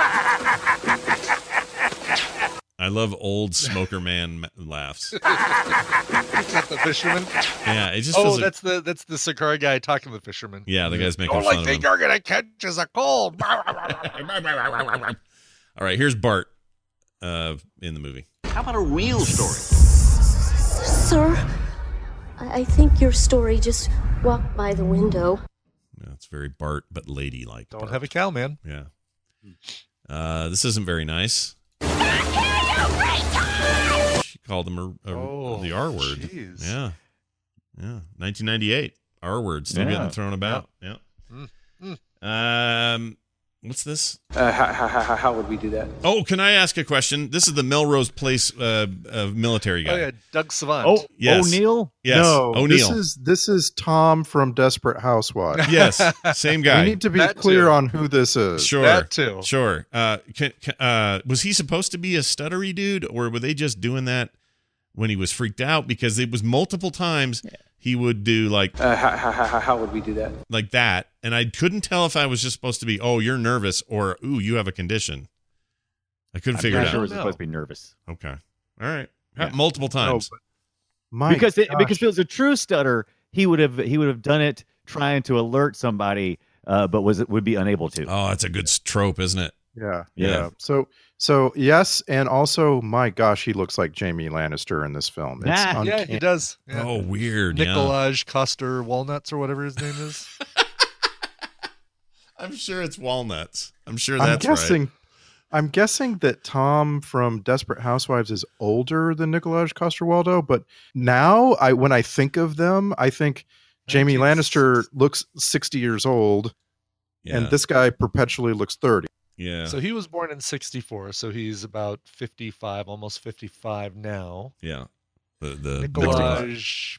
I love old smoker man laughs. Is that the fisherman? Yeah, it just oh, feels like- that's the that's the cigar guy talking to the fisherman. Yeah, the guy's making All fun I of think him. you're gonna catch is a cold. All right, here's Bart uh, in the movie. How about a real story? Sir, I I think your story just walked by the window. Yeah, it's very Bart, but ladylike. Don't Bart. have a cow, man. Yeah. Uh, this isn't very nice. She called him a, a- Oh, the R word. Yeah. Yeah. 1998. R word still Yeah. getting thrown about. Yeah. Mm, Um, what's this? Uh, how, how, how would we do that? Oh, can I ask a question? This is the Melrose Place uh, uh, military guy. Oh yeah, Doug Savant. Oh, Yes. O'Neill? Yes. No, O'Neill. this is this is Tom from Desperate Housewives. yes. Same guy. We need to be That clear too. on who this is. Sure. That too. Sure. Uh, can, can, uh, was he supposed to be a stuttery dude, or were they just doing that when he was freaked out? Because it was multiple times he would do like Uh, how, how, how, how would we do that? like that, and I couldn't tell if I was just supposed to be, oh, you're nervous, or ooh, you have a condition. I couldn't I'm figure not it sure out. was supposed to be nervous. Okay. All right. Yeah. Multiple times. but my because it, because if it was a true stutter, he would have he would have done it trying to alert somebody, uh, but was would be unable to. oh, that's a good trope, isn't it? Yeah, Yeah. yeah. So, so yes, and also, my gosh, he looks like Jaime Lannister in this film. It's Nah. Yeah, he does. Yeah. Oh, weird. Yeah. Nikolaj Coster Walnuts or whatever his name is. I'm sure it's walnuts. I'm sure that's I'm guessing. right. I'm guessing that Tom from Desperate Housewives is older than Nikolaj Coster-Waldau, but now I when I think of them, I think oh, Jaime Lannister looks 60 years old, Yeah. and this guy perpetually looks 30. yeah. So he was born in '64, so he's about 55, almost 55 now. yeah. The the Nikolaj,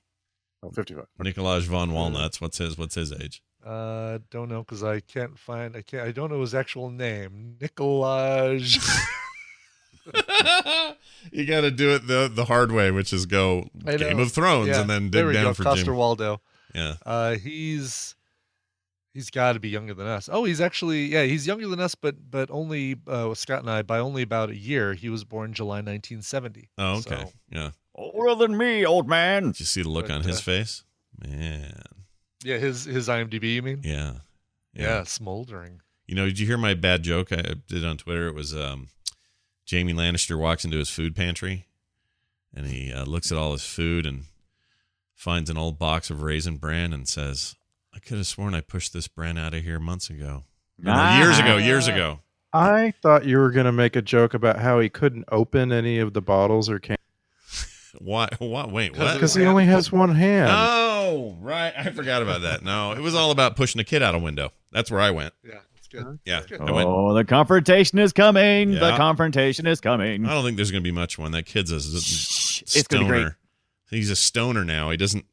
uh, Oh, 55. Nikolaj von Walnuts. What's his What's his age? Uh, don't know because I can't find. I can't. I don't know his actual name. Nikolaj. you got to do it the the hard way, which is go Game of Thrones Yeah, and then there dig we down go. for Coster Jim. Waldo. Yeah. Uh, he's he's got to be younger than us. Oh, he's actually yeah, he's younger than us, but but only uh, Scott and I by only about a year. He was born July 1970. Oh, okay. So, Yeah. Older than me, old man. Did you see the look But, on his uh, face? Man. Yeah, his his IMDb. You mean? Yeah. Yeah, smoldering. You know, did you hear my bad joke I did on Twitter? It was um, Jaime Lannister walks into his food pantry and he uh, looks at all his food and finds an old box of raisin bran and says, I could have sworn I pushed this bran out of here months ago. No, no, years ago, years ago. I thought you were going to make a joke about how he couldn't open any of the bottles or cans Why? What? Wait, what? because he only has one hand. Oh, right. I forgot about that. No, it was all about pushing a kid out a window. That's where I went. Yeah, that's good. Yeah. I went. Oh, the confrontation is coming. The confrontation is coming. I don't think there's going to be much one. That kid's a z- It's gonna be great. stoner. He's a stoner now. He doesn't.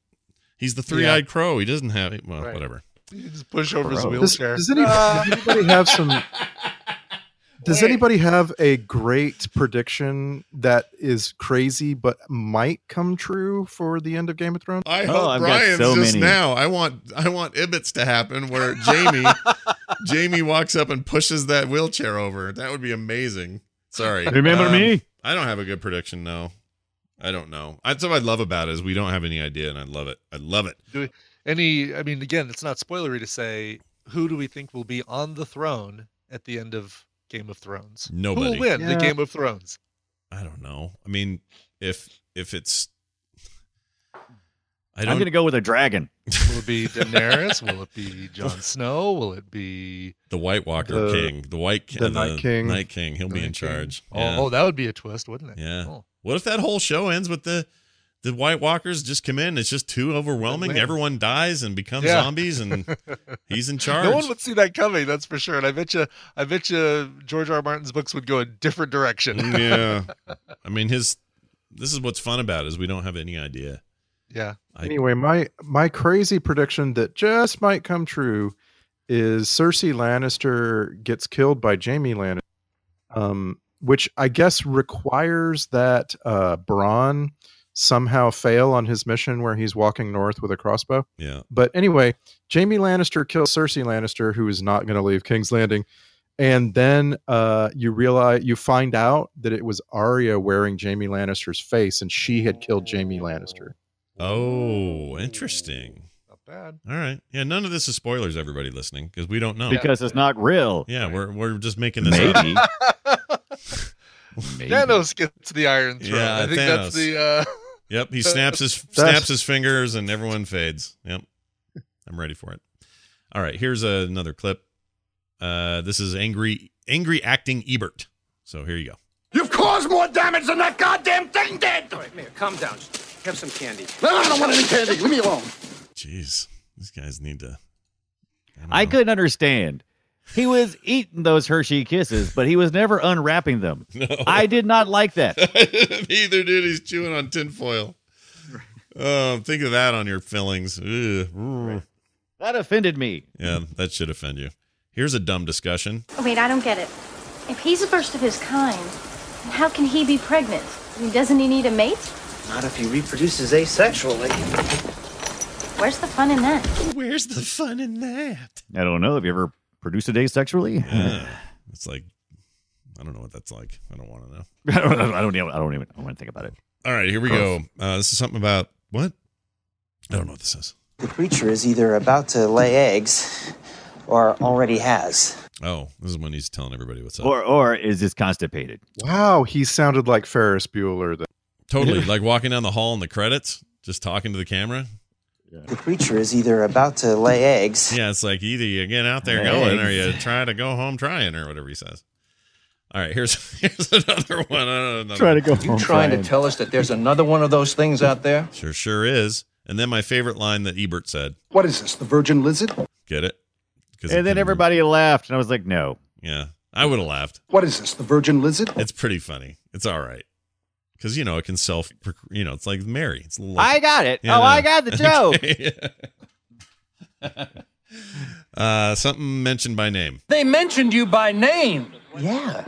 He's the three-eyed crow. He doesn't have. Well, Right. whatever. You just push over his Gross. Does, wheelchair. does, any, does anybody have some? Does anybody have a great prediction that is crazy but might come true for the end of Game of Thrones? I Oh, hope I've got Brian's so just many. now. I want. I want Ibbets to happen where Jaime, Jaime walks up and pushes that wheelchair over. That would be amazing. Sorry. Remember Um, me? I don't have a good prediction. No. I don't know. That's what I love about it is we don't have any idea, and I love it. I love it. Do we, any? I mean, again, it's not spoilery to say who do we think will be on the throne at the end of Game of Thrones? Nobody. Who will win the Game of Thrones? I don't know. I mean, if if it's, I I'm gonna go with a dragon. Will it be Daenerys? will it be Jon Snow? Will it be the White Walker The- King, the White Ki- the Night King. Night King. He'll be in Night King. charge. Oh, Yeah. oh, that would be a twist, wouldn't it? Yeah. Oh. What if that whole show ends with the the White Walkers just come in? It's just too overwhelming. win. Everyone dies and becomes Yeah. zombies, and he's in charge. No one would see that coming. That's for sure. And I bet you, I bet you, George R. R. Martin's books would go a different direction. yeah. I mean, his. This is what's fun about it is we don't have any idea. Yeah. I, Anyway, my my crazy prediction that just might come true is Cersei Lannister gets killed by Jaime Lannister, um, which I guess requires that uh, Bronn somehow fail on his mission where he's walking north with a crossbow. Yeah. But anyway, Jaime Lannister kills Cersei Lannister, who is not going to leave King's Landing. And then uh, you realize you find out that it was Arya wearing Jaime Lannister's face, and she had killed Jaime Lannister. Oh, interesting. Not bad. All right. Yeah, none of this is spoilers, everybody listening, because we don't know. Because it's not real. Yeah, we're we're just making this Maybe. up. Thanos gets the Iron Throne. Yeah, I think Thanos. that's the. Uh, Yep, he snaps his That's- snaps his fingers and everyone fades. Yep. I'm ready for it. All right, here's another clip. Uh this is angry angry acting Ebert. So here you go. You've caused more damage than that goddamn thing did! All right, Mayor, calm down. Have some candy. No, I don't want any candy. Leave me alone. Jeez. These guys need to I couldn't understand. He was eating those Hershey kisses, but he was never unwrapping them. No. I did not like that. Neither dude, he's chewing on tinfoil. Oh, think of that on your fillings. Ugh. That offended me. Yeah, that should offend you. Here's a dumb discussion. Wait, I don't get it. If he's the first of his kind, how can he be pregnant? I mean, doesn't he need a mate? Not if he reproduces asexually. Where's the fun in that? Where's the fun in that? I don't know. Have you ever produced a day sexually? Yeah. It's like I don't know what that's like. I don't want to know. I don't. I don't even. I don't even. I want to think about it. All right, here we go. Uh, this is something about what? I don't know what this is. The creature is either about to lay eggs or already has. Oh, this is when he's telling everybody what's up. Or or is this constipated? Wow, he sounded like Ferris Bueller. Then. totally, like walking down the hall in the credits, just talking to the camera. The creature is either about to lay eggs. Yeah, it's like either you get out there going or you try to go home trying or whatever he says. All right, here's here's another one. Another Try to go You trying to tell us that there's another one of those things out there? Sure, sure is. And then my favorite line that Ebert said. What is this, the virgin lizard? Get it? And it then didn't- everybody laughed, and I was like, "No." Yeah, I would have laughed. What is this, the virgin lizard? It's pretty funny. It's all right. Because, you know, it can self, you know, it's like Mary. It's a little I got it. Yeah, oh, I got the joke. Okay. uh, something mentioned by name. They mentioned you by name. Yeah.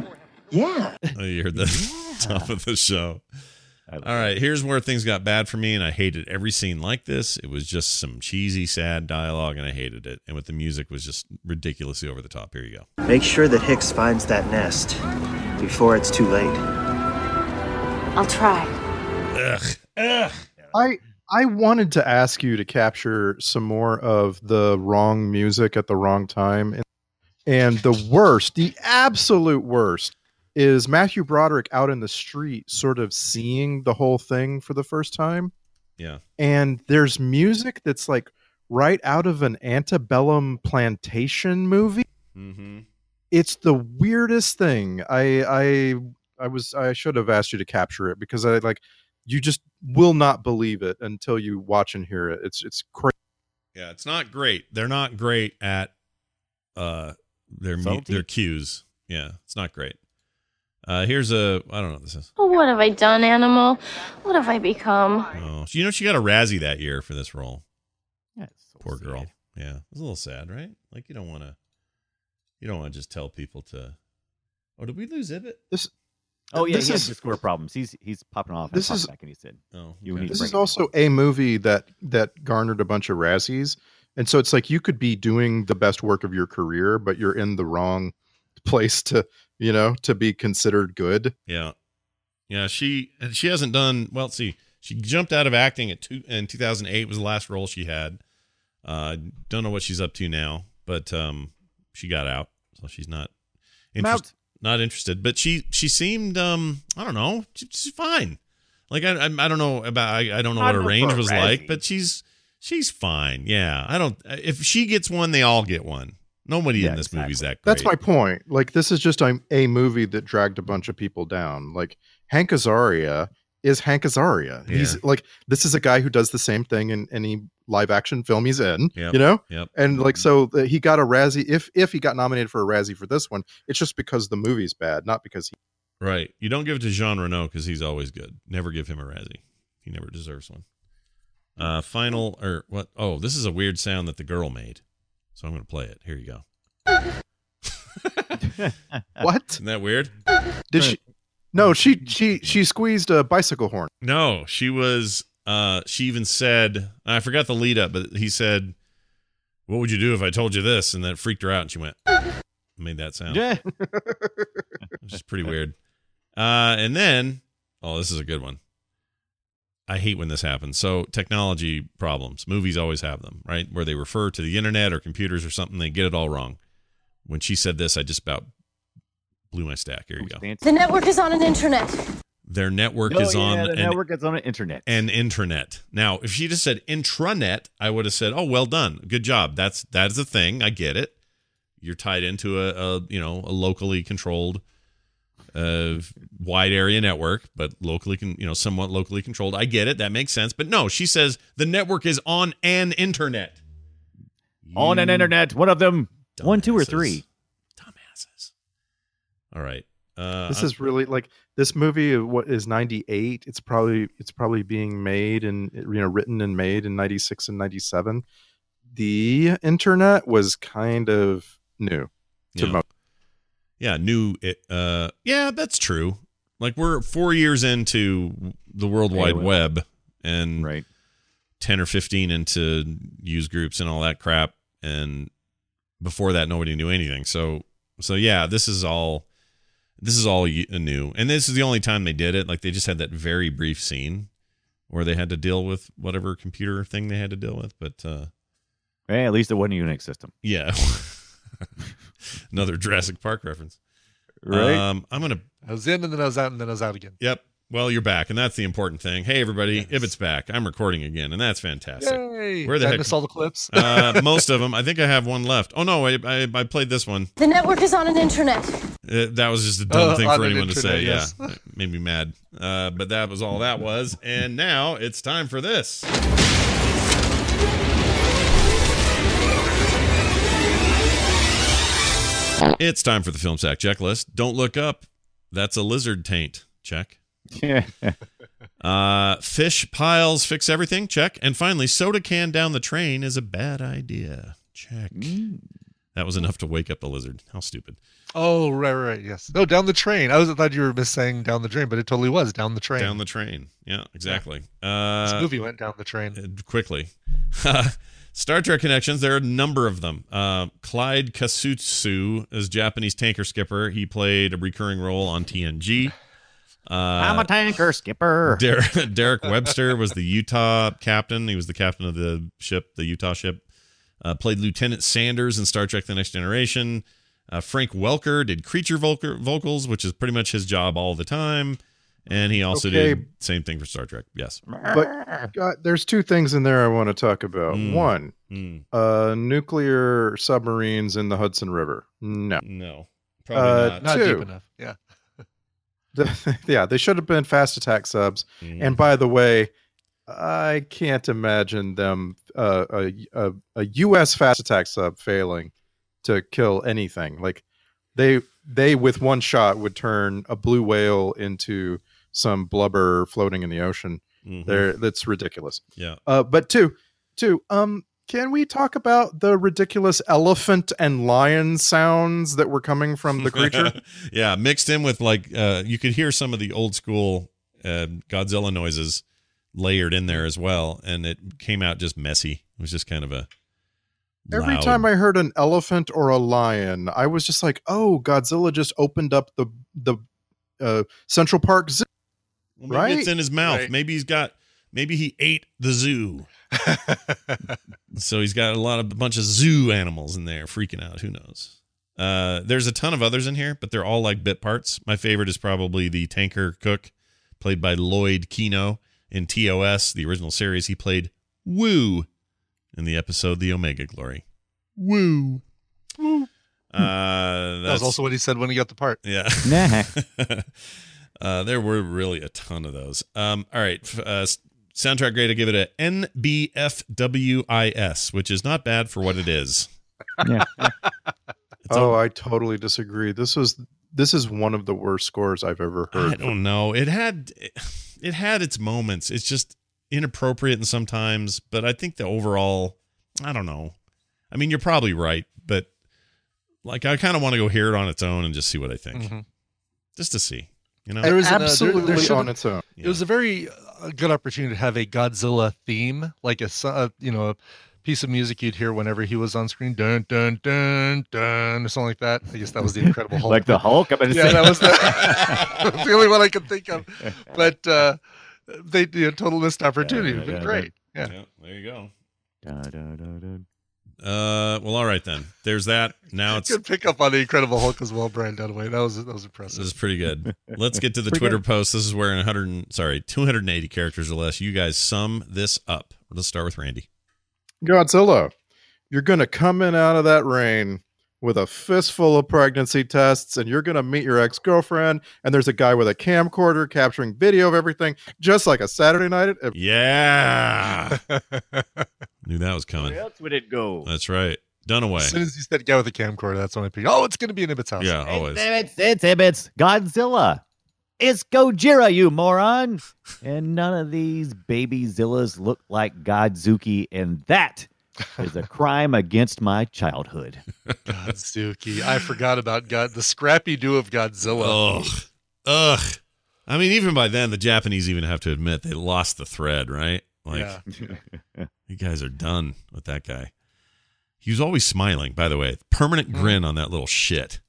Yeah. Oh, you heard the top of the show. All right, here's where things got bad for me, and I hated every scene like this. It was just some cheesy, sad dialogue, and I hated it. And with the music was just ridiculously over the top. Here you go. Make sure that Hicks finds that nest before it's too late. I'll try. Ugh. Ugh. I I wanted to ask you to capture some more of the wrong music at the wrong time. And, and the worst, the absolute worst, is Matthew Broderick out in the street sort of seeing the whole thing for the first time. Yeah. And there's music that's like right out of an antebellum plantation movie. Mm-hmm. It's the weirdest thing. I I I was I should have asked you to capture it because I like you just will not believe it until you watch and hear it. It's it's crazy. Yeah, it's not great. They're not great at uh their mu- their cues. Yeah, it's not great. Uh here's a I don't know what this is. Oh, what have I done, animal? What have I become? Oh, you know she got a Razzie that year for this role. Yeah, so Poor sad. girl. Yeah, it's a little sad, right? Like you don't want to, you don't want to just tell people to. Oh, did we lose Ibbott? This Oh yeah, This he has is- Discord problems. He's he's popping off. And This popping is- back, and he said, Oh, You okay. need to This is also a movie that that garnered a bunch of Razzies, and so it's like you could be doing the best work of your career, but you're in the wrong place to you know to be considered good. Yeah. Yeah, she she hasn't done well. Let's see, she jumped out of acting at two in 2008 was the last role she had. Uh, don't know what she's up to now, but um, she got out, so she's not interest, not interested. But she she seemed um, I don't know, she- she's fine. Like I I, I don't know about I, I don't know I'd what her range was Razzie. like, but she's she's fine. Yeah, I don't. If she gets one, they all get one. Nobody Yeah, in this movie's that great. That's my point. Like this is just a, a movie that dragged a bunch of people down. Like Hank Azaria is Hank Azaria. He's like this is a guy who does the same thing in any live action film he's in. Yep. You know, Yep. and like so uh, he got a Razzie. If if he got nominated for a Razzie for this one, it's just because the movie's bad, not because he. Right. You don't give it to Jean Reno because he's always good. Never give him a Razzie. He never deserves one. Uh, final or what? Oh, this is a weird sound that the girl made. So I'm going to play it. Here you go. What Isn't that weird? did she? No, she she she squeezed a bicycle horn. No, she was. Uh, she even said, I forgot the lead up, but he said, "What would you do if I told you this?" And that freaked her out, and she went, made that sound. Yeah. which is pretty weird. Uh, and then, oh, this is a good one. I hate when this happens. So, technology problems. Movies always have them, right? Where they refer to the internet or computers or something, they get it all wrong. When she said this, I just about blew my stack. Here you go. The network is on an internet. Their network Oh, is yeah, on the an, network is on an internet. an intranet. Now, if she just said intranet, I would have said, "Oh, well done, good job." That's that's a thing. I get it. You're tied into a, a you know a locally controlled, uh, wide area network, but locally can you know somewhat locally controlled. I get it. That makes sense. But no, she says the network is on an internet. on an internet, one of them, one, two, or three. All right. Uh, this I'm- is really like this movie what is 98 it's probably it's probably being made and you know written and made in 96 and 97 the internet was kind of new to Yeah. most yeah new it, uh yeah that's true like we're four years into the world wide AOL. web and Right. 10 or 15 into use groups and all that crap and before that nobody knew anything so so yeah this is all this is all new and this is the only time they did it like they just had that very brief scene where they had to deal with whatever computer thing they had to deal with but uh Hey, at least it wasn't a Unix system. yeah another jurassic park reference Right. um i'm gonna I was in and then I was out and then I was out again. Yep. Well, you're back, and that's the important thing. Hey, everybody, Ibbott's back. I'm recording again, and that's fantastic. Yay! Where the Did I heck? miss all the clips? uh, most of them. I think I have one left. Oh no, I I, I played this one. The network is on an internet. Uh, that was just a dumb Uh, thing for an anyone to say. yes. Yeah, It made me mad. Uh, but that was all that was. And now it's time for this. It's time for the film sack checklist. Don't look up. That's a lizard taint. Check. Yeah. Uh, fish piles fix everything. Check. And finally, soda can down the train is a bad idea. Check. That was enough to wake up the lizard. How stupid. Oh, right, right, yes. No, down the train. I was I thought you were miss saying down the drain, but it totally was down the train. Down the train. Yeah, exactly. this Uh, movie went down the train. uh, quickly. Star Trek connections. There are a number of them. Uh, Clyde Kusatsu is Japanese tanker skipper. He played a recurring role on TNG. Uh, I'm a tanker skipper. Der- Derek Webster was the Utah captain. He was the captain of the ship, the Utah ship. Uh, played Lieutenant Sanders in Star Trek: The Next Generation. Uh, Frank Welker did creature vocal- vocals, which is pretty much his job all the time. And he also Okay. did same thing for Star Trek. Yes. but uh, there's two things in there i want to talk about Mm. one Mm, uh nuclear submarines in the hudson river no no. Probably Uh, not. Not two. deep enough. Yeah. yeah they should have been fast attack subs Mm. and by the way i can't imagine them uh, a, a, a us fast attack sub failing to kill anything like they they with one shot would turn a blue whale into some blubber floating in the ocean Mhm. there that's ridiculous Yeah. uh but two two um can we talk about the ridiculous elephant and lion sounds that were coming from the creature yeah, mixed in with like uh you could hear some of the old school uh, Godzilla noises layered in there as well, and it came out just messy. It was just kind of a Every time I heard an elephant or a lion, I was just like, "Oh, Godzilla just opened up the the uh, Central Park Zoo." Well, maybe Right? it's in his mouth. Right. Maybe he's got. Maybe he ate the zoo. so he's got a lot of a bunch of zoo animals in there freaking out. Who knows? Uh, there's a ton of others in here, but they're all like bit parts. My favorite is probably the tanker cook, played by Lloyd Kino in TOS, the original series. He played Wu in the episode The Omega Glory. Woo. Woo. Uh, That was that's- also what he said when he got the part. yeah. Nah. uh, there were really a ton of those. Um, all right. Uh, s- soundtrack grade, I give it a NBFWIS, which is not bad for what it is. Yeah. oh, I totally disagree. This was this is one of the worst scores I've ever heard. I don't know. It had it had its moments. It's just inappropriate and sometimes, but I think the overall, I don't know. I mean, you're probably right, but like I kind of want to go hear it on its own and just see what I think, Mhm. just to see. You know, There was an, uh, there- Absolutely there on its own. It was a very uh, good opportunity to have a Godzilla theme, like a so- uh, you know a piece of music you'd hear whenever he was on screen, dun dun dun dun, or something like that. I guess that was the Incredible Hulk. Like the Hulk? I'm yeah, say- that was the, that's the only one I could think of. But uh, they did a total missed opportunity. Yeah, It'd been yeah, great. Yeah. Yeah, there you go. Da, da, da, da. Uh, well, all right then. There's that. Now it's Good pick up on the Incredible Hulk as well, Brian Dunaway. That was that was impressive. This is pretty good. Let's get to the Twitter good. post. This is where in 100, sorry, 280 characters or less, you guys sum this up. Let's start with Randy. Godzilla, you're going to come in out of that rain with a fistful of pregnancy tests, and you're going to meet your ex girlfriend, and there's a guy with a camcorder capturing video of everything, just like a Saturday night. At- Yeah. Knew that was coming. Where else would it go? That's right. Dunaway. As soon as you said guy with a camcorder, that's when I picked. Oh, it's going to be an Ibbott's house. Yeah, always. It's, it's, it's Godzilla. It's Gojira, you moron. And none of these baby Zillas look like Godzooky, and that is a crime against my childhood. Godzooky. I forgot about God, the scrappy do of Godzilla. Ugh. Ugh. I mean, even by then, the Japanese even have to admit they lost the thread, right? Like, Yeah. you guys are done with that guy. He was always smiling, by the way. Permanent grin on that little shit.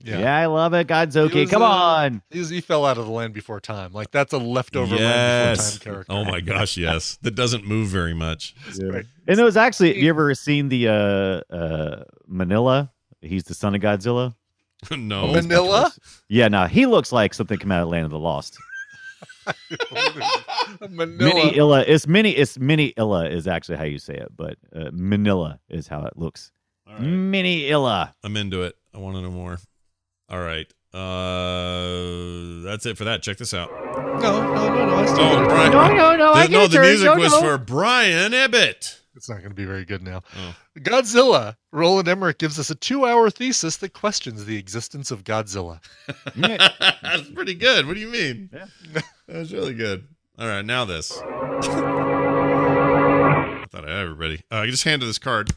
Yeah, I love it, Godzooky. He was, Come uh, on. He, was- he fell out of the land before time. Like that's a leftover land before time character. Oh my gosh, yes. That doesn't move very much. Right. And it was actually, you ever seen the uh, uh, Minilla? He's the son of Godzilla. no. Minilla? Yeah, no, he looks like something come out of Land of the Lost. Minilla. Mini Illa, it's mini, it's mini Illa is actually how you say it, but uh, Minilla is how it looks. Mini Illa. I'm into it. I want to know more. All right. Uh, that's it for that. Check this out. No, no, no, no. I still Oh, got. Brian. No, no, no, I The, get no, it, the Jerry. music No, was no. for Brian Ibbott. It's not going to be very good now. Oh. Godzilla. Roland Emmerich gives us a two-hour thesis that questions the existence of Godzilla. That's pretty good. What do you mean? Yeah. That's really good. All right, now this. I thought I had everybody. Uh, I just handed this card.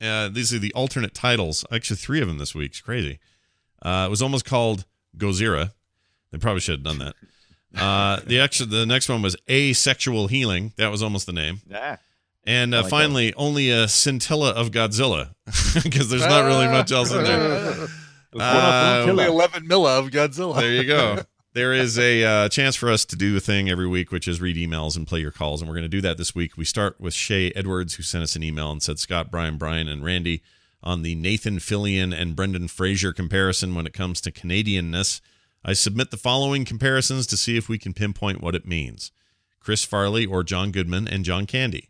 Uh, these are the alternate titles. Actually, three of them this week. It's crazy. Uh, it was almost called Gozira. They probably should have done that. Uh, the extra, the next one was Asexual Healing. That was almost the name. Yeah. And uh, like finally, only a scintilla of Godzilla, because there's not really much else in there. Uh, Only 11 milla of Godzilla. there you go. There is a uh, chance for us to do a thing every week, which is read emails and play your calls. And we're going to do that this week. We start with Shay Edwards, who sent us an email and said, Scott, Brian, Brian, and Randy on the Nathan Fillion and Brendan Fraser comparison when it comes to Canadianness. I submit the following comparisons to see if we can pinpoint what it means Chris Farley or John Goodman and John Candy,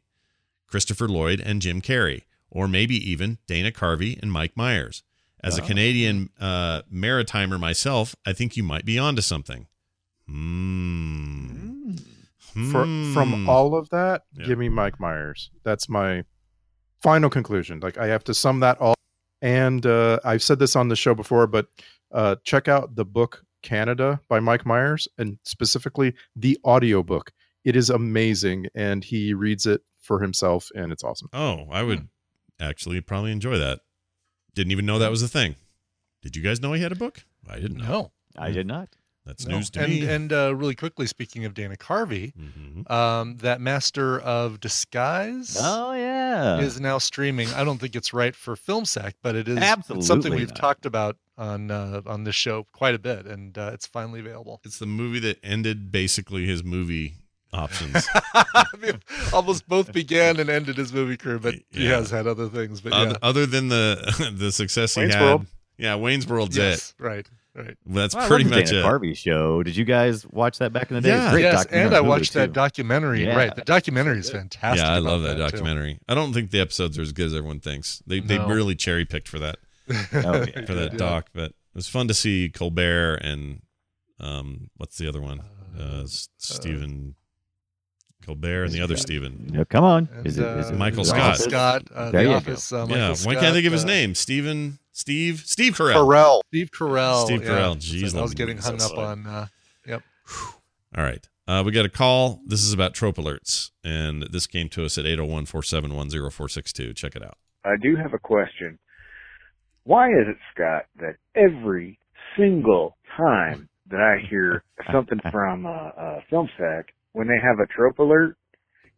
Christopher Lloyd and Jim Carrey, or maybe even Dana Carvey and Mike Myers. As a Canadian uh, maritimer myself, I think you might be onto something. Hmm. For, Hmm. from all of that, Yeah. give me Mike Myers. That's my final conclusion. Like I have to sum that all. And uh, I've said this on the show before, but uh, check out the book Canada by Mike Myers, and specifically the audiobook. It is amazing, and he reads it for himself, and it's awesome. Oh, I would actually probably enjoy that. Didn't even know that was a thing. Did you guys know he had a book? I didn't know. No. I did not. That's No. news to and, me. Mm-hmm. And uh, really quickly, speaking of Dana Carvey, um, that Master of Disguise Oh yeah. is now streaming. I don't think it's right for FilmSack, but it is it's something we've not. talked about on uh, on this show quite a bit, and uh, it's finally available. it's the movie that ended basically his movie options. Almost both began and ended his movie career, but he has had other things. But other, yeah, other than the the success he Wayne's had. World. Yeah, Wayne's World's yes, it. right, right. Well, that's Well, I pretty the much Dana it. Carvey show. Did you guys watch that back in the day? It was a Yeah. yes, and I movie, watched that too. documentary. Yeah. Right, the documentary is fantastic. Yeah, I love that, too. documentary. I don't think the episodes are as good as everyone thinks. They they really cherry picked for that Oh, for that Yeah. doc, but it was fun to see Colbert and um what's the other one? Uh, S- Stephen Colbert and the other Stephen. Yeah, come on. And, Is it, is uh, it Michael Scott. Scott, uh, There The you go. Office. Uh, yeah, Michael why can't they give of his uh, name? Stephen Steve Steve Carell. Pharrell. Steve Carell. Steve yeah. Carell. So Jeez I was getting hung up on. Uh, yep. All right. Uh, we got a call. This is about trope alerts, and this came to us at 801 471 0462. Check it out. I do have a question. Why is it, Scott, that every single time that I hear something from uh, uh, Film Sack, when they have a trope alert,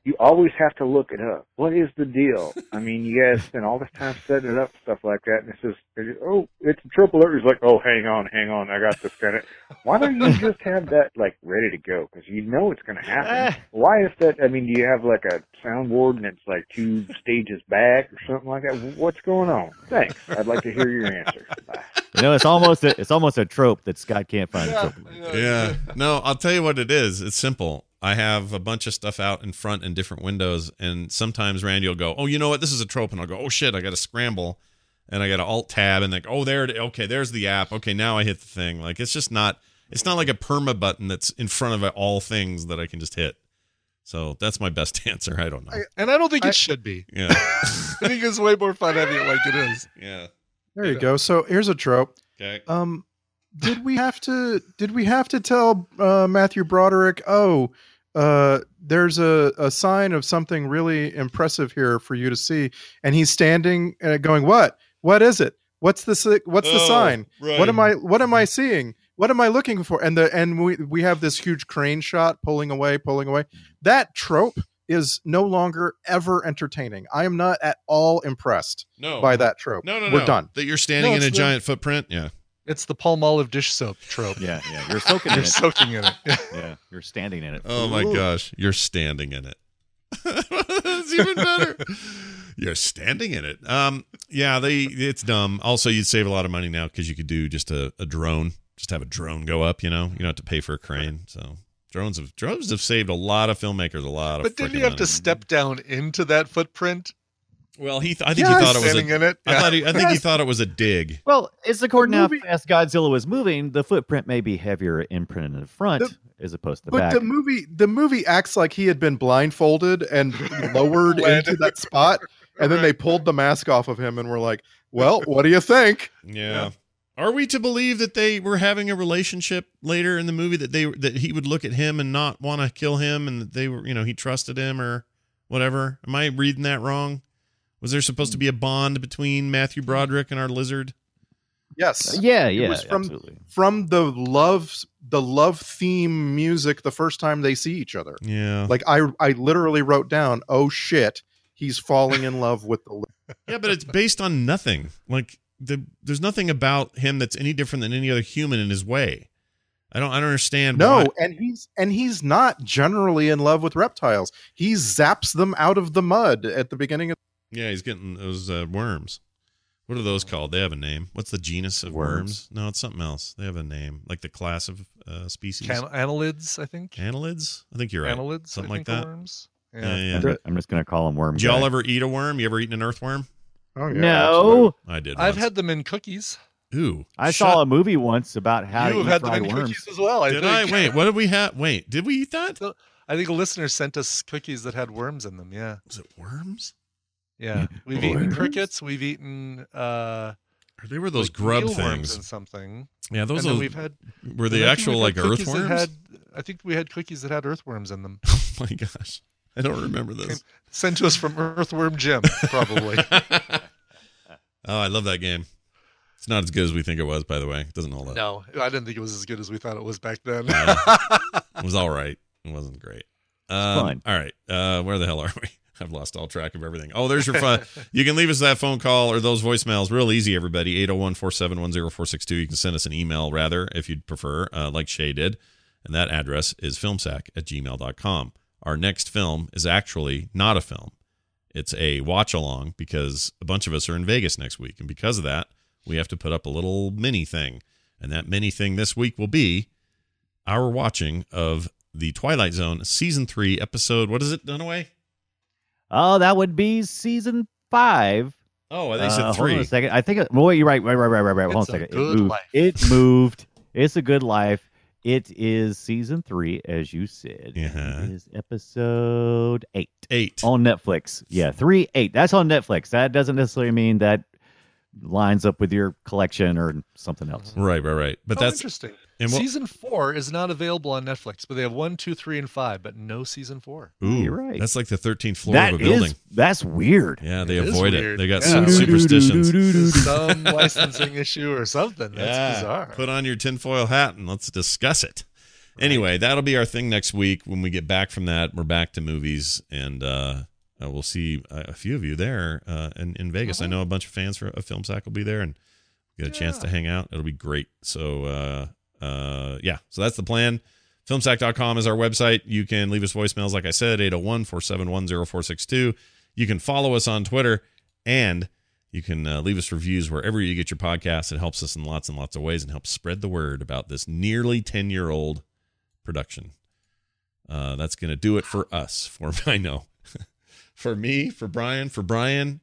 you always have to look it up. What is the deal? I mean, you guys spend all this time setting it up, stuff like that, and it's just, it's- oh, it's a trope alert. It's like, oh, hang on, hang on, I got this kind of. Why don't you just have that like ready to go? Because you know it's going to happen. Ah. Why is that? I mean, do you have like a soundboard and it's like two stages back or something like that? What's going on? Thanks. I'd like to hear your answer. Bye. You know, it's almost a, it's almost a trope that Scott can't find. a trope. Yeah. No, I'll tell you what it is. It's simple. I have a bunch of stuff out in front in different windows, and sometimes Randy will go, "Oh, you know what? This is a trope," and I'll go, "Oh shit, I got to scramble." And I got to alt tab and like, oh, there it. Okay, there's the app. Okay, now I hit the thing. Like it's just not. It's not like a perma button that's in front of all things that I can just hit. So that's my best answer. I don't know. And I don't think it should be. Yeah. I think it's way more fun having it like it is. Yeah. There you go. So here's a trope. Okay. Um, did we have to? Did we have to tell uh, Matthew Broderick? Oh, uh, there's a, a sign of something really impressive here for you to see, and he's standing and going, "What? What is it? What's the si- What's the Oh, sign? right. What am I? What am I seeing? What am I looking for?" And the and we we have this huge crane shot pulling away, pulling away. That trope is no longer ever entertaining. I am not at all impressed No. by that trope. No, no, We're no. done. That you're standing No, in a the- giant footprint. Yeah. It's the Palmolive dish soap trope. Yeah, yeah. You're soaking in You're it. soaking in it. Yeah. Yeah, you're standing in it. Oh my Ooh. gosh, you're standing in it. That's even better. You're standing in it. Um, yeah, they it's dumb. Also, you'd save a lot of money now because you could do just a, a drone, just have a drone go up. You know, you don't have to pay for a crane. So drones have drones have saved a lot of filmmakers a lot of. But didn't you have money. to step down into that footprint? Well, he. I think Yes. he thought it was. A, Standing in it. I thought he, I think he thought it was a dig. Well, it's according to how fast Godzilla was moving. The footprint may be heavier imprinted in the front The- as opposed to the But back. the movie, the movie acts like he had been blindfolded and lowered into that spot, and then they pulled the mask off of him and were like, "Well, what do you think?" Yeah. Are we to believe that they were having a relationship later in the movie that they that he would look at him and not want to kill him and that they were you know he trusted him or whatever? Am I reading that wrong? Was there supposed to be a bond between Matthew Broderick and our lizard? Yes. Uh, yeah, It yeah, was from absolutely. from the love the love theme music the first time they see each other. Yeah. Like I I literally wrote down, "Oh shit, he's falling in love with the." li-" Yeah, but it's based on nothing. Like the there's nothing about him that's any different than any other human in his way. I don't I don't understand No, why. and he's and he's not generally in love with reptiles. He zaps them out of the mud at the beginning of. Yeah, he's getting those uh, worms. What are those called? They have a name. What's the genus of worms? Worms. No, it's something else. They have a name, like the class of uh, species. Can- annelids, I think. Annelids? I think you're right. Annelids, Something I like think, are that. worms. Yeah, Yeah. yeah. I'm, ju- I'm just gonna call them worms. Did y'all ever eat a worm? You ever eaten an earthworm? Oh yeah, No, I did. I've once. had them in cookies. Ooh, I shut- saw a movie once about how you have had them in worms. cookies as well. I Did think. I? Wait, what did we have? Wait, did we eat that? I think a listener sent us cookies that had worms in them. Yeah. Was it worms? Yeah. We've eaten crickets. We've eaten uh They were those like grub things. and something. Yeah, those and then those- we've had were and they actual we've like had cookies that earthworms? Had, I think we had cookies that had earthworms in them. oh my gosh, I don't remember this. Sent to us from Earthworm Jim, probably. oh, I love that game. It's not as good as we think it was, by the way. It doesn't hold up. No, I didn't think it was as good as we thought it was back then. It was all right. It wasn't great. Um, fun. All right. Uh, where the hell are we? I've lost all track of everything. Oh, there's your phone. you can leave us that phone call or those voicemails. Real easy, everybody. 801 471 0462. You can send us an email, rather, if you'd prefer, uh, like Shay did. And that address is filmsack at gmail.com. Our next film is actually not a film, it's a watch along because a bunch of us are in Vegas next week. And because of that, we have to put up a little mini thing. And that mini thing this week will be our watching of the Twilight Zone season three episode. What is it, Dunaway? Oh, that would be season five. Oh, they said Uh, Hold on a second. I think. It, well, wait, you're right. Right, right, right, right, right. Hold on a a second. It moved. life. It moved. It's a good life. It is season three, as you said. Yeah. It is episode eight Eight. on Netflix. Yeah, three eight. That's on Netflix. That doesn't necessarily mean that lines up with your collection or something else. Right, right, right. But oh, that's interesting. And what- season four is not available on Netflix, but they have one, two, three, and five, but no season four. Ooh, You're right. That's like the 13th floor That of a building. is- that's weird. Yeah, they It is avoid it. They got Yeah. some superstitions. Some licensing issue or something. That's Yeah. bizarre. Put on your tinfoil hat and let's discuss it. Anyway, that'll be our thing next week. When we get back from that, we're back to movies, and uh, uh, we'll see a a few of you there uh, in, in Vegas. I know a bunch of fans for a film sack will be there and get a chance to hang out. It'll be great. So, uh, uh, yeah, so that's the plan. Filmsack.com is our website. You can leave us voicemails, like I said, 801 471 0462. You can follow us on Twitter and you can uh, leave us reviews wherever you get your podcasts. It helps us in lots and lots of ways and helps spread the word about this nearly 10 year old production. Uh, that's going to do it for us. For I know, for me, for Brian, for Brian,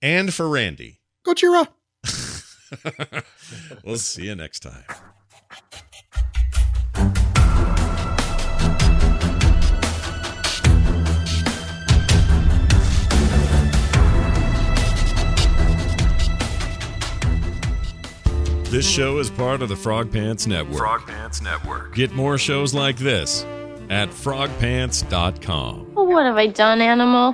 and for Randy. Gojira. we'll see you next time. This show is part of the Frog Pants Network. Frog Pants Network. Get more shows like this at frogpants.com. Well, what have I done, animal?